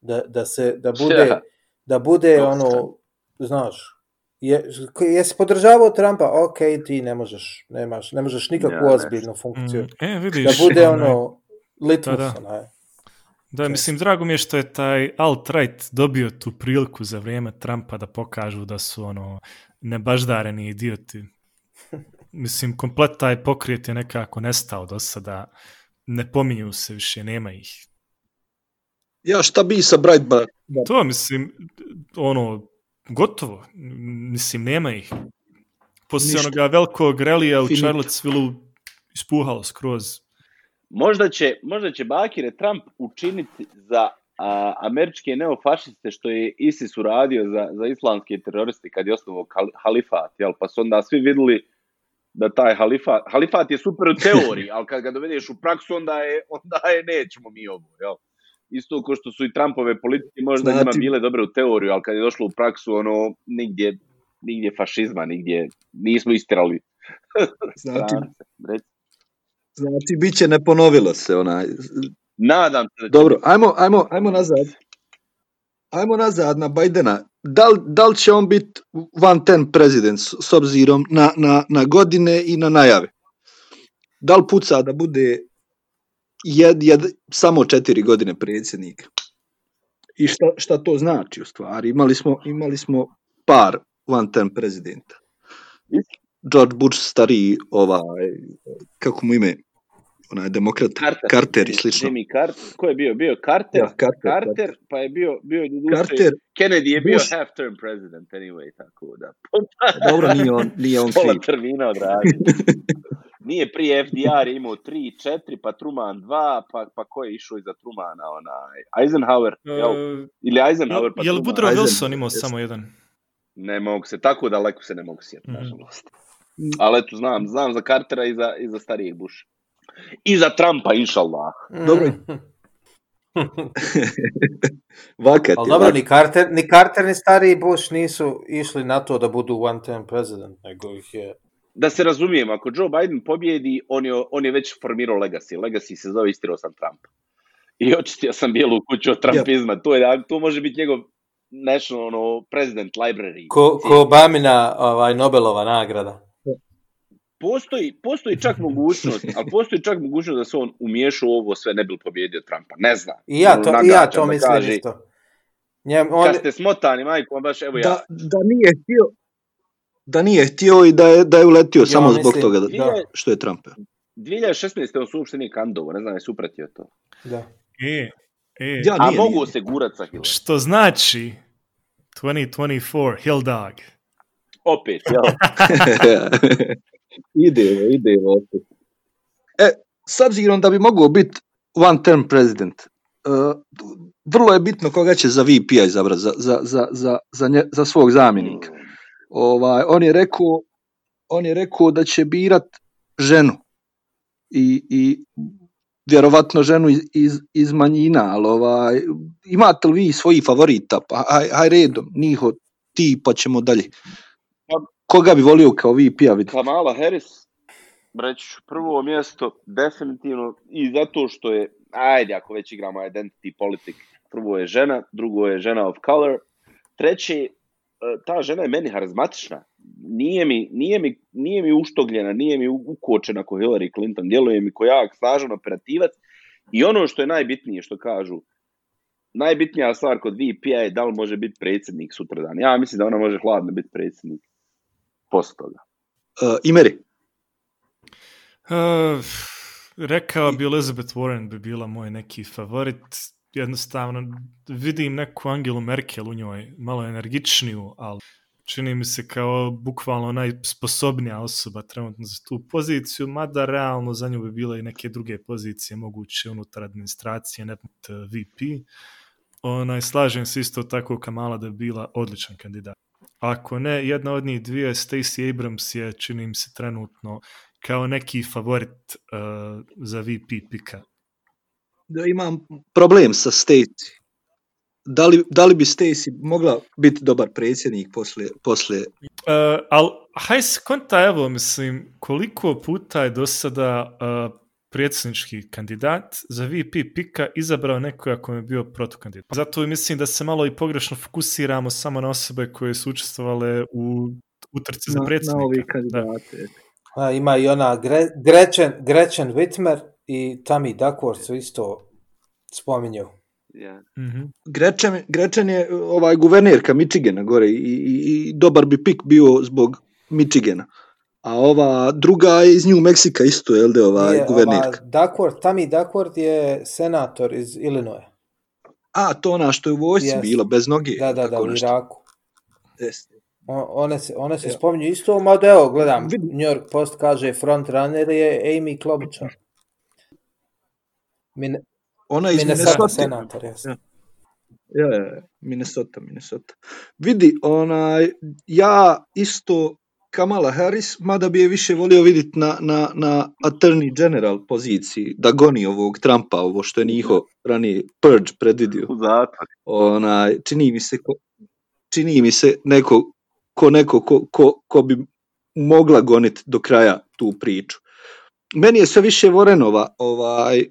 Da, da se, da bude, Ja. da bude ono, znaš, je, jesi podržavao Trumpa, ok, ti ne možeš, nemaš, ne možeš nikakvu Ja, ozbiljnu funkciju. Mm, e, vidiš, Da bude ono, litmus, Da, da. Da, mislim, drago mi je što je taj alt-right dobio tu priliku za vrijeme Trumpa da pokažu da su ono nebaždareni idioti. Mislim, komplet taj pokrijet je nekako nestao do sada. Ne pominju se više, nema ih. Ja šta bi sa Breitbart? To, mislim, ono, gotovo. Mislim, nema ih. Poslije Ništa. onoga velikog relija u Finito. Charlottesville ispuhalo skroz. Možda će, možda će Bakire Trump učiniti za a, američke neofašiste što je ISIS uradio za, za islamske teroriste kad je osnovao halifat, jel? pa su onda svi vidjeli da taj halifat, halifat je super u teoriji, ali kad ga dovedeš u praksu, onda je, onda je nećemo mi ovo, jel? Isto kao što su i Trumpove politike možda Znači- njima bile dobre u teoriju, ali kad je došlo u praksu, ono, nigdje, nigdje fašizma, nigdje, nismo istirali Znači, znači bit će ne ponovilo se onaj. Nadam se Dobro, ajmo, ajmo, ajmo nazad. Ajmo nazad na Bajdena. Da li, da li će on biti one ten president s, s obzirom na, na, na godine i na najave? Da li puca da bude jed, jed, samo četiri godine predsjednik? I šta, šta to znači u stvari? Imali smo, imali smo par one ten prezidenta. George Bush stariji, ovaj, kako mu ime, onaj demokrat, Carter. Carter i slično. Jimmy Carter. Ko je bio? Bio Carter, Ja, Carter, Carter, pa je bio, bio Carter, Kennedy je bio Bush. half term president anyway, tako da. dobro, nije on, nije on Pola termina odradio. Nije prije FDR imao 3, 4, pa Truman 2, pa, pa ko je išao iza Trumana, onaj, Eisenhower, jel? Uh, Ili Eisenhower, pa je li. Woodrow Wilson imao samo jedan? Ne mogu se, tako daleko se ne mogu sjetiti, Mhm. nažalost. Ali eto, znam, znam za Cartera i za, i za starijeg Busha. I za Trumpa, inša Allah. Dobro. Vakat Ali je, dobro, ni Carter, ni Carter ni stariji Bush nisu išli na to da budu one term president, nego ih je... Da se razumijem, ako Joe Biden pobjedi, on je, on je već formirao legacy. Legacy se zove istirao sam Trump. I očistio sam bijelu kuću od Trumpizma. To, je, to može biti njegov national ono, president library. Ko, ko Obamina ovaj, Nobelova nagrada. Postoji, postoji čak mogućnost, ali postoji čak mogućnost da se on umiješao u ovo sve ne bi pobjedio Trumpa. Ne znam. I ja Ono, to, i ja nagađam to mislim isto. Njem, on, Kad ste smotani, majko, baš evo ja. Da, da nije htio da nije htio i da je, da je uletio samo zbog mislim, toga da, da. što je Trump. 2016. on su uopšte nije kandovo, ne znam, je supratio to. da. E, e, Ja, A nije, mogu se gurat sa Hillary. što znači 2024 Hill Dog. Opet, jel? idemo, idemo opet. E, s obzirom da bi mogao biti one term president, uh, vrlo je bitno koga će za VP-a izabrati, za, za, za, za, za, nje, za svog zamjenika. Ovaj, on je rekao on je rekao da će birat ženu i, i vjerovatno ženu iz, iz, iz manjina, ali ovaj, imate li vi svoji favorita? Pa haj, haj redom, Niho, ti pa ćemo dalje. Koga bi volio kao VP-a vidjeti? Kamala Harris, reći ću prvo mjesto, definitivno, i zato što je, ajde, ako već igramo identity politik, prvo je žena, drugo je žena of color, treće, ta žena je meni harizmatična. Nije mi, nije mi, nije mi uštogljena, nije mi ukočena ko Hillary Clinton, djeluje mi ko jak, snažan operativac. I ono što je najbitnije, što kažu, najbitnija stvar kod VP-a je da li može biti predsjednik sutradan. Ja mislim da ona može hladno biti predsjednik poslije toga. Uh, Imeri, Uh, rekao bi Elizabeth Warren bi bila moj neki favorit. Jednostavno vidim neku Angelu Merkel u njoj, malo energičniju, ali čini mi se kao bukvalno najsposobnija osoba trenutno za tu poziciju, mada realno za nju bi bile i neke druge pozicije moguće unutar administracije, ne VP. Onaj, slažem se isto tako Kamala da bi bila odličan kandidat. Ako ne, jedna od njih dvije, Stacey Abrams je, čini mi se trenutno, kao neki favorit uh, za VP pika. Da imam problem sa Stacey. Da li, da li bi Stacey mogla biti dobar predsjednik posle, posle Uh, ali, haj se konta, evo, mislim, koliko puta je do sada uh, predsjednički kandidat za VP pika izabrao nekoga koji je bio protokandidat. Zato mislim da se malo i pogrešno fokusiramo samo na osobe koje su učestvovale u utrci za na, na predsjednika. ove Da. kandidate? A, ima i ona Gre, Gretchen, Gretchen Whitmer i Tammy Duckworth su isto spominju. Yeah. Mhm. Grečan, Grečan je ovaj guvernerka Michigana gore i, i, i dobar bi pik bio zbog Michigana. A ova druga je iz New Mexico isto, jel da ovaj Nije, guvernerka? ova Duckworth, Tammy Duckworth je senator iz Illinois. A, to ona što je u vojsci Jest. bila, bez noge. Da, da, da, tako u. Iraku. O- One se, one se spominju isto, mada evo, gledam. New York Post kaže front runner je Amy Klobuchar. Min, Ona iz Minnesota senator. Ja. Ja, ja, Minnesota, Minnesota. Vidi, onaj, ja isto Kamala Harris, mada bi je više volio vidjeti na, na, na attorney general poziciji, da goni ovog Trumpa, ovo što je njihov ranije purge predvidio. Onaj, čini mi se ko, čini mi se neko, ko neko ko, ko, ko bi mogla goniti do kraja tu priču. Meni je sve više Vorenova ovaj,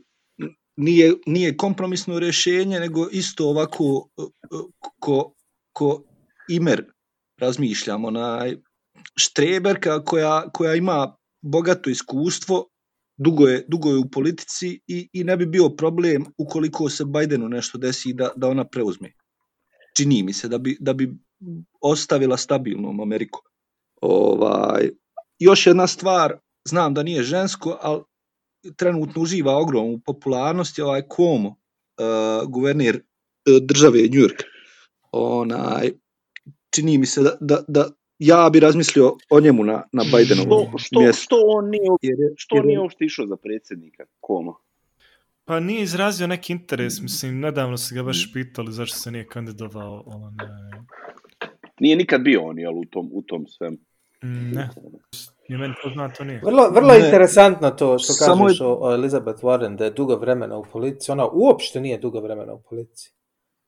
nije, nije kompromisno rješenje, nego isto ovako e, e, ko, ko Imer razmišljam, onaj štreberka koja, koja ima bogato iskustvo, dugo je, dugo je u politici i, i ne bi bio problem ukoliko se Bidenu nešto desi da, da ona preuzme. Čini mi se da bi, da bi ostavila stabilnom Ameriku. Ovaj, još jedna stvar, znam da nije žensko, ali trenutno uživa ogromnu popularnost je ovaj Cuomo, uh, guverner uh, države New York. Onaj, čini mi se da, da, da ja bi razmislio o njemu na, na Bidenovom Što, što, mjestu. što on nije, Jer je, što jer on je- nije uopšte išao za predsjednika? Komo? Pa nije izrazio neki interes, mislim, nedavno su ga baš pitali zašto se nije kandidovao. Onaj, Nije nikad bio on, jel, u tom, u tom svemu. mm, ne, je meni poznato nije. Vrlo, vrlo Ne. interesantno to što Samo kažeš je- o, Elizabeth Warren, da je dugo vremena u politici. Ona uopšte nije dugo vremena u politici.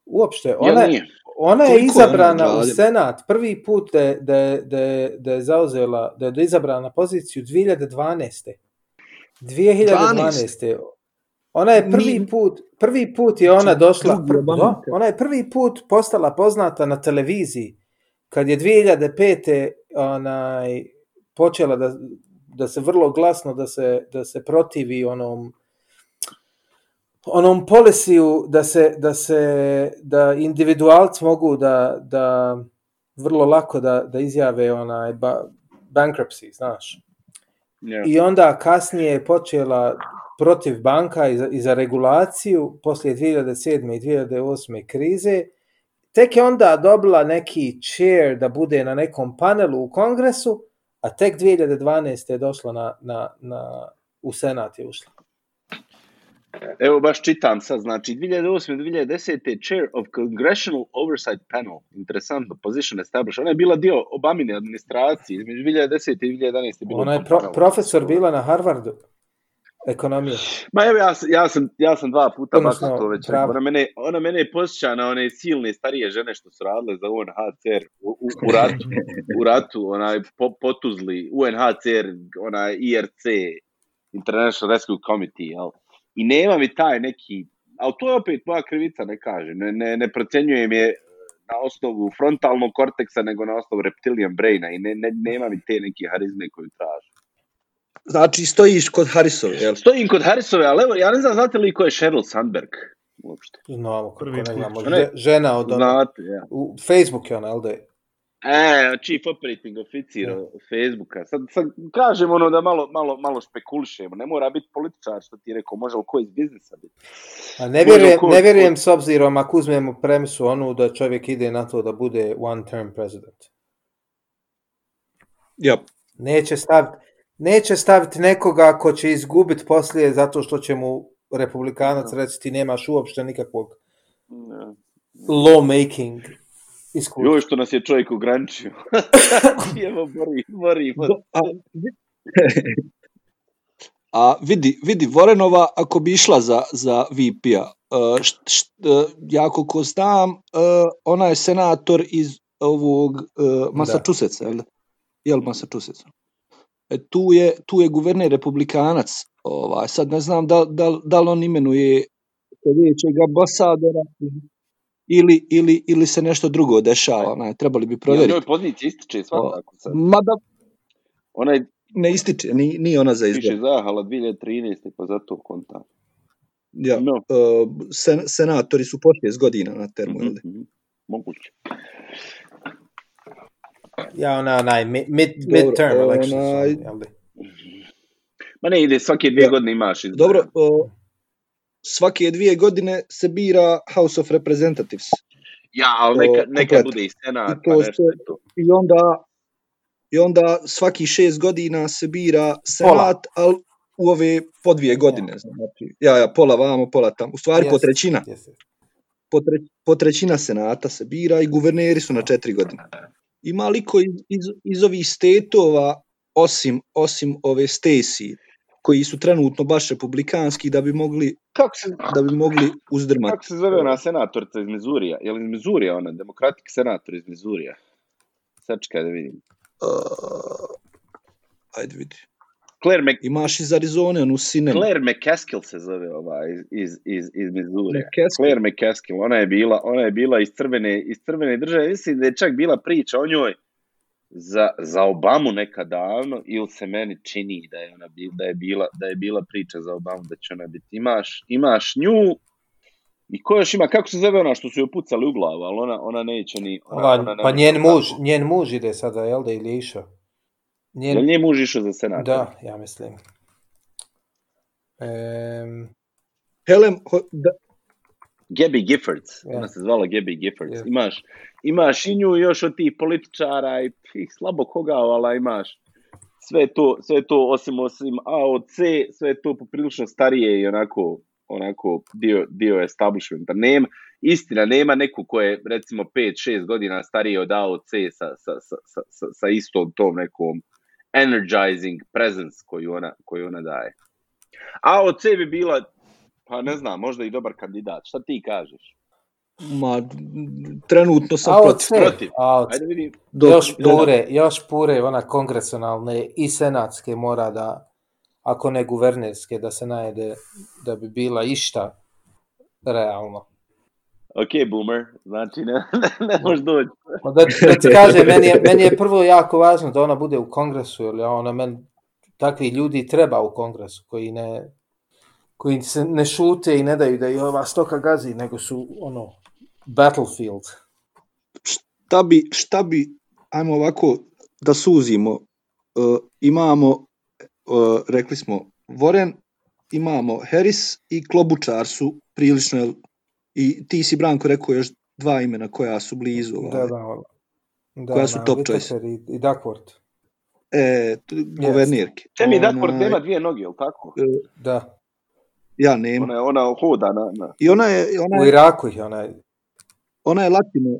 Uopšte. Ona, je- nije? ona je Koliko je izabrana u? Senat prvi put da, je- da, je- da, je- da je zauzela, da je izabrana na poziciju 2012. 2012. Ona je prvi put, prvi put je ona došla, da, ona je prvi put postala poznata na televiziji kad je 2005. onaj počela da, da se vrlo glasno da se, da se protivi onom onom polisiju da se, da se da individualci mogu da, da vrlo lako da, da izjave onaj ba, bankruptcy, znaš. Ja. I onda kasnije je počela protiv banka i za, i za regulaciju poslije 2007. i 2008. krize. Tek je onda dobila neki chair da bude na nekom panelu u kongresu, a tek 2012. je došla na, na, na, u senat je ušla. Evo baš čitam sad, znači 2008-2010. Chair of Congressional Oversight Panel, interesantno, position established. Ona je bila dio Obamine administracije, između 2010. i 2011. je bilo Ona je pro, profesor bila na Harvardu. Ekonomija. Ma evo ja, sam- ja, sam, ja sam dva puta Odnosno, to već. Ona mene, ona mene posjeća na one silne starije žene što su radile za UNHCR u, u, u ratu, u ratu, onaj po, potuzli, UNHCR, onaj IRC, International Rescue Committee, jel? I nema mi taj neki, ali to je opet moja krivica, ne kaže, ne, ne, ne procenjujem je na osnovu frontalnog korteksa, nego na osnovu reptilian braina i ne, ne, nema mi te neke harizme koju tražim. Znači, stojiš kod Harrisove, jel? Stojim kod Harrisove, ali evo, ja ne znam, znate li ko je Sheryl Sandberg uopšte? Znamo kako Prvi ne znamo. Žena od ona, Znate, ja. u Facebook je ona, jel da je? E, chief operating officer Ja. Facebooka. Sad, sad kažem ono da malo, malo, malo špekulišemo. Ne mora biti političar, što ti je rekao, može li ko iz biznisa biti. A ne vjerujem, ko- ne vjerujem s obzirom ako uzmemo premisu onu da čovjek ide na to da bude one term president. Ja. Neće staviti neće staviti nekoga ko će izgubiti poslije zato što će mu republikanac reći ti nemaš uopšte nikakvog Ja. lawmaking iskustva. Joj, što nas je čovjek ograničio. Evo, bori, bori. Do- a, a vidi, vidi, Vorenova ako bi išla za, za VP-a, uh, št, št, uh, ja koliko znam, uh, ona je senator iz ovog uh, Massachusettsa, jel? Jel Massachusettsa? E, tu, je, tu je guverner republikanac, ovaj, sad ne znam da, da, da li on imenuje sljedećeg ambasadora ili, ili, ili se nešto drugo dešava, onaj, trebali bi Ja, provjeriti. njoj pozicija ističe svakako sad. Mada Ona je ne ističe, ni, ni ona za izbor. više zahala 2013. pa zato konta. Ja, No. uh, sen, senatori su po šest godina na termu, da? mhm. Moguće. Ja, ona, onaj mid, mid, Dobro, midterm elections. onaj- jel? Ma ne ide, svake dvije Ja. godine imaš izbore. Dobro, uh, svake dvije godine se bira House of Representatives. Ja, ali neka, To neka bude i senat, I pa to nešto sve- je to. I onda, i onda svaki šest godina se bira senat, ali u ove po dvije godine. Znači, ja, ja, pola vamo, pola tamo. U stvari po Jeste, trećina. jeste. Po, tre, po trećina senata se bira i guverneri su na četiri godine. Ima li ko iz, iz, ovih stetova, osim, osim ove Stacey, koji su trenutno baš republikanski, da bi mogli, Kako se, da bi mogli uzdrmati? kako se zove ona senatorica iz Mizurija? Je li iz Mizurija ona, demokratik senator iz Mizurija? Sad čekaj da vidim. Uh, ajde vidi. Claire, Mc, Imaš iz Arizone, onu Sinem. Claire McCaskill se zove ova iz, iz, iz, iz Mizurija. McCaskill. Claire McCaskill, ona je bila, ona je bila iz crvene, iz crvene države, mislim da je čak bila priča o njoj za, za Obamu nekad davno, ili se meni čini da je ona bi, da je bila, da je bila priča za Obamu da će ona biti. Imaš, imaš nju i ko još ima, kako se zove ona što su joj pucali u glavu, ali ona, ona neće ni... Ona, ona ne pa njen muž, njen muž ide sada, jel da, ili je išao? Je Njen, njen muž išao za senat? da, ja mislim. Em, Helen, ho- da, Gabby Giffords, Ja. ona se zvala Gabby Giffords. Ja. Imaš, imaš i nju još od tih političara i tih slabo koga, ali imaš sve to, sve to osim, osim AOC, sve je to poprilično starije i onako, onako dio, dio establishmenta. Nema, istina, nema neku ko je recimo 5-6 godina stariji od AOC sa, sa, sa, sa, sa, sa istom tom nekom energizing presence koju ona, koju ona daje. AOC bi bila, pa ne znam, možda i dobar kandidat. Šta ti kažeš? ma, trenutno sam AOC, protiv. protiv. AOC. Ajde vidim. Dok, još pure, još pure, ona kongresionalne i senatske mora da, ako ne guvernerske, da se najede da bi bila išta realno. Ok, boomer, znači ne, ne, ne možeš doći. Ma Da, da ti kaže, meni je, meni je prvo jako važno da ona bude u kongresu, jer ona meni takvi ljudi treba u kongresu, koji ne koji se ne šute i ne daju da i ova stoka gazi, nego su ono battlefield. šta bi, šta bi, ajmo ovako da suzimo, uh, imamo, uh, rekli smo, Warren, imamo Harris i Klobučar su prilično, i ti si Branko rekao još dva imena koja su blizu. Ovaj. Da, da, da, Koja su na top choice? I, i Duckworth. E, guvernirke. Temi Onaj, Duckworth nema dvije noge, jel tako? Da, Ja nema. Ona, je- ona hoda na... na. I ona je, ona u je, Iraku ih je onaj. ona je latino.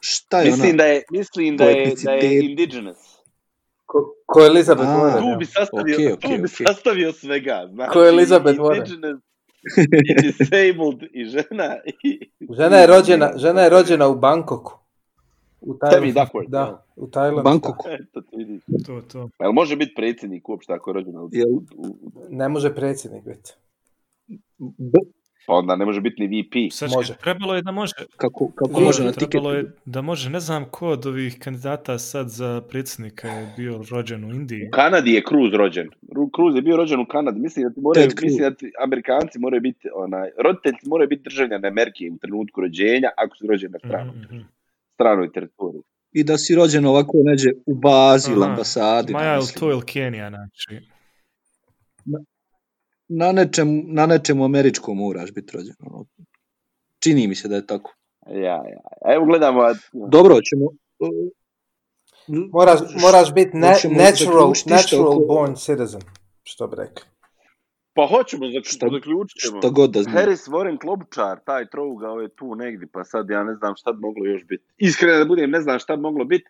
Šta je Mislim ona? da je, mislim da je, da je indigenous. Ko, ko je Elizabeth Warren. Tu bi sastavio, Okej, okej, tu bi sastavio svega. Znači, Ko je Elizabeth Warren? indigenous, i disabled, i žena, i... Žena je rođena, žena je rođena u Bangkoku. U Tajlandu. Duckworth, Da, u Tajlandu. Bangkoku. Eto, ti vidiš. To, to. Pa Jel može biti predsjednik uopšte ako je rođena u, Ne može predsjednik biti. Pa onda ne može biti ni VP. Sad Može. trebalo je da može, kako, kako može na trebalo je da može, ne znam ko od ovih kandidata sad za predsjednika je bio rođen u Indiji. U Kanadi je Cruz rođen. Ru- Cruz je bio rođen u Kanadi. Mislim da ti moraju, mislim da ti Amerikanci moraju biti, onaj, roditelji moraju biti državljani Amerike u trenutku rođenja ako su rođeni na stranoj, Mhm, mhm. stranoj teritoriji. I da si rođen ovako neđe u bazi ili Aha. ambasadi. Ili mislim. to ili Kenija, znači. Na nečem, na nečemu američkom moraš biti rođen. ono. Čini mi se da je tako. Ja, ja. Evo gledamo. Dobro, ćemo... uh, Moraš, moraš biti ne, natural, natural oko- born citizen, što bi rekli. Pa hoćemo, zak, Šta- zaključit ćemo. Šta god da znam. Harris, Warren, Klobučar, taj trougao je tu negdje, pa sad ja ne znam šta bi moglo još biti. Iskreno da budem, ne znam šta bi moglo biti,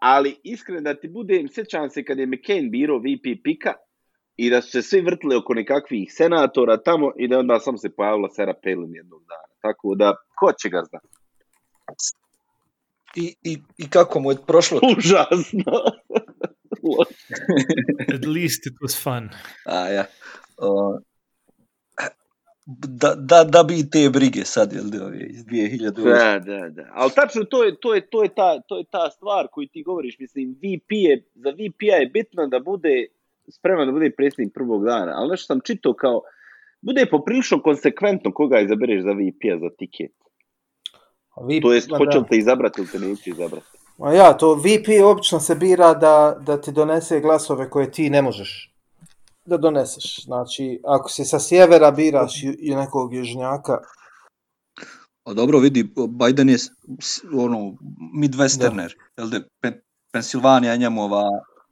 ali iskreno da ti budem, sjećam se kad je McCain biro VP pika i da su se svi vrtili oko nekakvih senatora tamo i da onda sam se pojavila Sarah Palin jednog dana. Tako da, ko će ga znati? I, i, I kako mu je prošlo? Užasno. At least it was fun. A, ja. O, da, da, da bi i te brige sad, jel da ove iz 2008. Da, da, da. Ali tačno to je, to je, to je, ta, to je ta stvar koju ti govoriš. Mislim, VP je, za VP-a je bitno da bude spreman da bude predsjednik prvog dana. Ali nešto sam čitao kao, bude poprilično konsekventno koga izabereš za VP-a za tiket. A Vi, To jest, hoće li te izabrati ili te neće izabrati. Ma ja, to VP obično se bira da, da ti donese glasove koje ti ne možeš da doneseš. Znači, ako si sa sjevera biraš i, nekog južnjaka, A dobro vidi, Biden je ono, midwesterner, jel da, Pe- Pensilvanija je njemu ova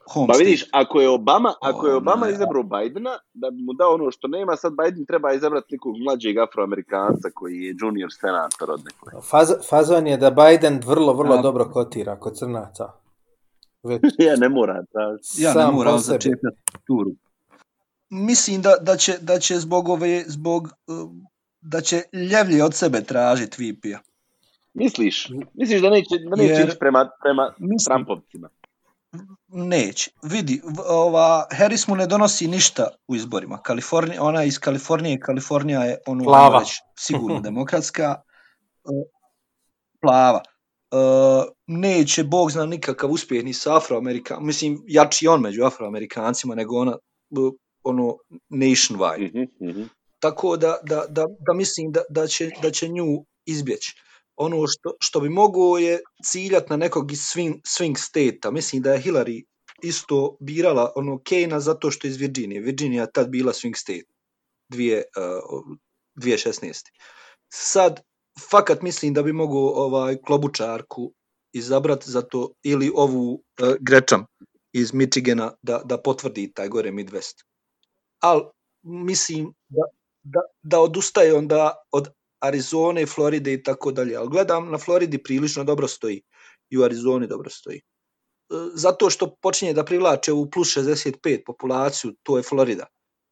home Pa state. vidiš, ako je Obama, ako je Obama izabrao Bidena, da bi mu dao ono što nema, sad Biden treba izabrati nekog mlađeg afroamerikanca koji je junior senator od nekog. Faz, fazon je da Biden vrlo, vrlo A- dobro kotira kod crnaca. Već ja ne moram tražiti. Ja ne sam moram po sebi. začepljati turu. Mislim da, da, će, da će zbog ove, zbog, uh, da će ljevlje od sebe tražiti VP-a. Misliš? Misliš da neće, da neće Jer- ići prema, prema Mislim, Trumpovcima? Neće. Vidi, ova, Harris mu ne donosi ništa u izborima. Kalifornija, ona je iz Kalifornije, Kalifornija je ono Plava. već sigurno demokratska, e, plava. E, neće, Bog zna, nikakav uspjeh ni sa Afroamerikancima, mislim, jači on među Afroamerikancima nego ona, ono, nationwide. Mhm, mhm. Tako da, da, da, da mislim da, da, će, da će nju izbjeći. Ono što, što bi mogao je ciljat na nekog iz swing, swing state-a. Mislim da je Hillary isto birala ono Kejna zato što je iz Virginije. Virginija tad bila swing state. Dvije, uh, 2016. Sad, fakat mislim da bi mogao ovaj klobučarku izabrat zato ili ovu uh, Grečam iz Michigana da, da potvrdi taj gore Midwest. Al mislim da, da, da odustaje onda od Arizone, Floride i tako dalje. Ali gledam na Floridi prilično dobro stoji i u Arizoni dobro stoji. E, Zato što počinje da privlače u plus 65 populaciju, to je Florida.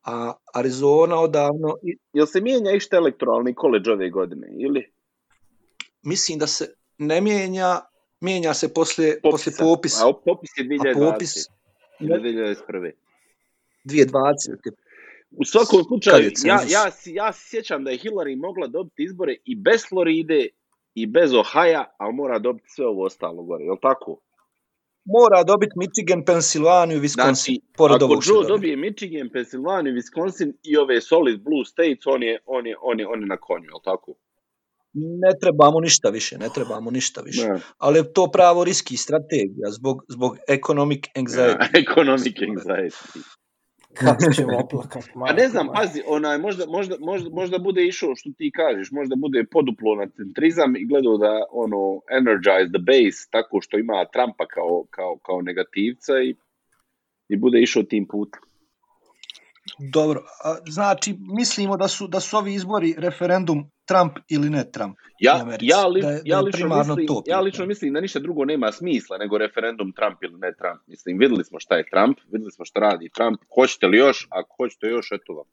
A Arizona odavno, Jel se mijenja išta elektoralni koleđ ove godine, ili? mislim da se ne mijenja, mijenja se poslije, poslije popisa. A popis je A 2020. popis ili 2021. 2020. U svakom slučaju, ja, ja, ja sjećam da je Hillary mogla dobiti izbore i bez Floride i bez Ohaja, ali mora dobiti sve ovo ostalo gore, jel tako? Mora dobiti Michigan, Pensilvaniju, Wisconsin. Znači, pored ako Joe dobije. Michigan, Pennsylvania, Wisconsin i ove solid blue states, on je, on je, on je, on je na konju, jel tako? Ne trebamo ništa više, ne trebamo ništa više. Ne. Ali to pravo riski strategija zbog, zbog economic anxiety. Economic anxiety. Kako ćemo oplakat, A ne znam, pazi, onaj, možda, možda, možda, možda bude išao što ti kažeš, možda bude poduplo na centrizam i gledao da ono energize the base tako što ima Trumpa kao, kao, kao negativca i, i bude išao tim putem. Dobro, znači mislimo da su da su ovi izbori referendum Trump ili ne Trump. u Ja, Americi, ja, li, da je- ja, lično mislim, to ja lično mislim da ništa drugo nema smisla nego referendum Trump ili ne Trump. Mislim, vidjeli smo šta je Trump, vidjeli smo šta radi Trump. Hoćete li još? Ako hoćete još, eto vam.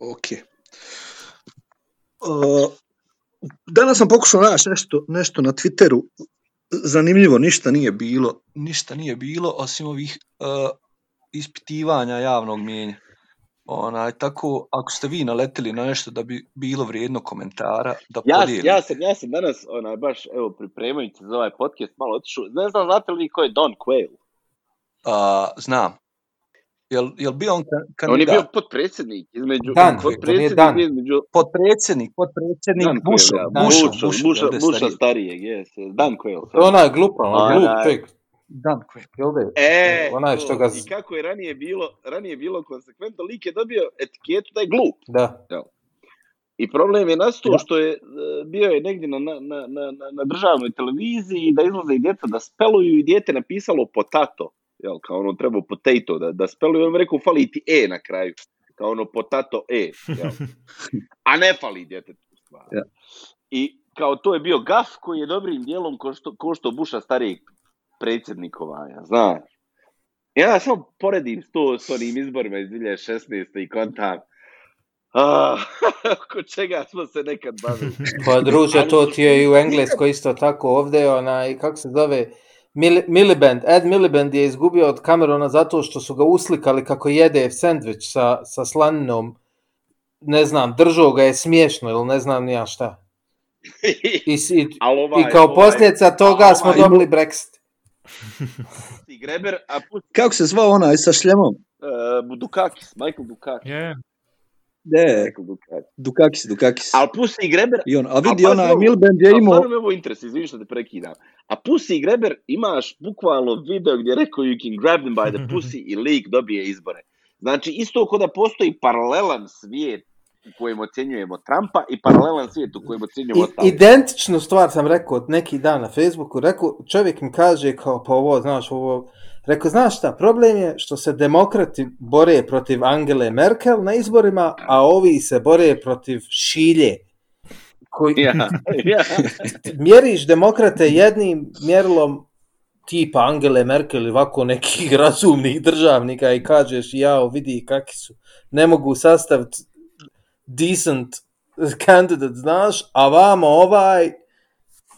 Ok. Uh, danas sam pokušao naći nešto, nešto na Twitteru. Zanimljivo, ništa nije bilo. Ništa nije bilo osim ovih uh, ispitivanja javnog mijenja. Onaj, tako, ako ste vi naletili na nešto da bi bilo vrijedno komentara, da Ja, podijelite. ja, sam, ja sam danas, onaj, baš, evo, pripremajući za ovaj podcast, malo otišao. Ne znam, znate li vi ko je Don Quayle? A, znam. Jel, jel bio on ka- kandidat? On je bio potpredsjednik između... Dan, potpredsjednik Dan. između... potpredsjednik, potpredsjednik Dan jel da je Busha stariji? starijeg, jes, Dan Quayle. To je glupa, on Onaj- glup čovjek. Dan. Jel je? E, Onaj to, što ga... i kako je ranije bilo, ranije bilo konsekventno, lik je dobio etiketu da je glup. Da. I problem je nastao što je e, bio je negdje na, na, na, na, državnoj televiziji da izlaze i djeca da speluju i dijete napisalo potato. Jel, kao ono treba potato da, da speluju, on rekao fali ti e na kraju. Kao ono potato e. Jel. A ne fali stvarno. Ja. I kao to je bio gaf koji je dobrim dijelom ko što, ko što Buša starijeg predsjednikovanja, znaš. Ja samo poredim to s onim izborima iz 2016. i kontam, a, oko čega smo se nekad bavili. Pa druže, to ti je i u Engleskoj isto tako ovdje, onaj, kako se zove, Mil- Miliband, Ed Miliband je izgubio od Camerona zato što su ga uslikali kako jede sandvič sa, sa slaninom, ne znam, držao ga je smiješno ili ne znam ni ja šta. I, i, Ali ovaj, i kao ovaj, posljedica toga smo ovaj- dobili Brexit. Pusti Greber, a pusti Kako se zvao onaj sa šljemom? uh, Dukakis, Michael Dukakis. Je, Ne, Michael Dukakis. Dukakis, Dukakis. Ali pusti Greber, I on, a vidi onaj ovo, Milband je imao, stvarno me ovo interes, izvini što te prekidam. A Pussy Greber imaš bukvalno video gdje je rekao you can grab them by the pussy i lik dobije izbore. Znači, isto kao da postoji paralelan svijet u kojem ocjenjujemo Trumpa i paralelan svijet u kojem ocjenjujemo I, identičnu stvar sam rekao od neki dan na Facebooku, rekao, čovjek mi kaže kao pa ovo, znaš, ovo, rekao, znaš šta, problem je što se demokrati bore protiv Angele Merkel na izborima, a ovi se bore protiv Šilje. Koji, Ja, ja. mjeriš demokrate jednim mjerilom tipa Angele Merkel ili ovako nekih razumnih državnika i kažeš jao vidi kakvi su, ne mogu sastaviti decent candidate, znaš, a vamo ovaj,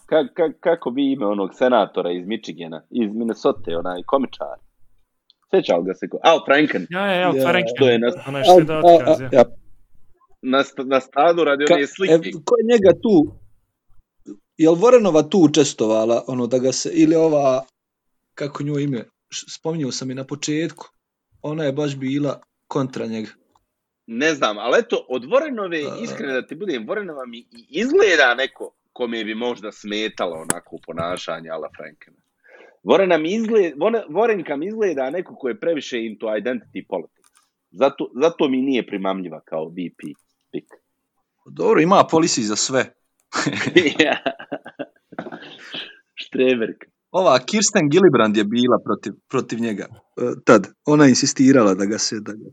Ka, ka, kako bi ime onog senatora iz Michigana, iz Minnesota, onaj komičar. Sjeća li ga se ko? Al Franken. Ja, ja, ja, Ja, Frank, to je na- onaj što je da otkaz, ja. ja. Na, na stadu radi Ka, one e, slike. ko je njega tu, jel Vorenova tu učestvovala, ono da ga se, ili ova, kako njoj ime, spominjao sam i na početku, ona je baš bila kontra njega. Ne znam, ali eto, od Vorenove, iskreno da ti budem, Vorenova mi i izgleda neko kome bi možda smetalo onako ponašanje ala Frankena. Vorena mi izgleda, Vore- Vorenka mi izgleda neko ko je previše into identity politics. Zato, zato mi nije primamljiva kao VP pick. Dobro, ima polisi za sve. Štreberka. Ova Kirsten Gillibrand je bila protiv, protiv njega e, tad. Ona je insistirala da ga se... Da ga...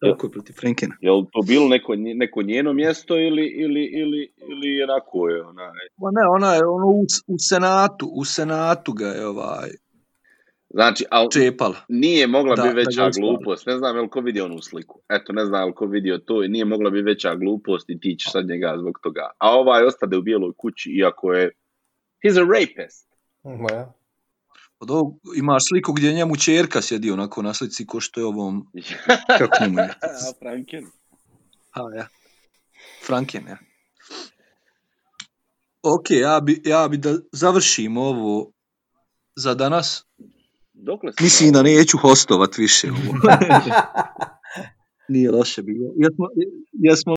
Tako je protiv Frankena. Je li to bilo neko, neko njeno mjesto ili, ili, ili, ili onako je onaj? Ma ne, ona je ono u, u senatu, u senatu ga je ovaj Znači, ali čepala. nije mogla Da, bi veća glupost. Ne znam je li ko vidio onu sliku. Eto, ne znam je li ko vidio to i nije mogla bi veća glupost i ti ćeš sad njega zbog toga. A ovaj ostade u bijeloj kući iako je... He's a rapist. Ma, Od ovog imaš sliku gdje je njemu čerka sjedi onako na slici ko što je ovom, kako njemu je? A Franken. A, ja. Franken, ja. Ok, ja bi, ja bi da završim ovo za danas. Dokle si? Mislim da neću hostovat više ovo. Nije loše bilo. Jesmo, jesmo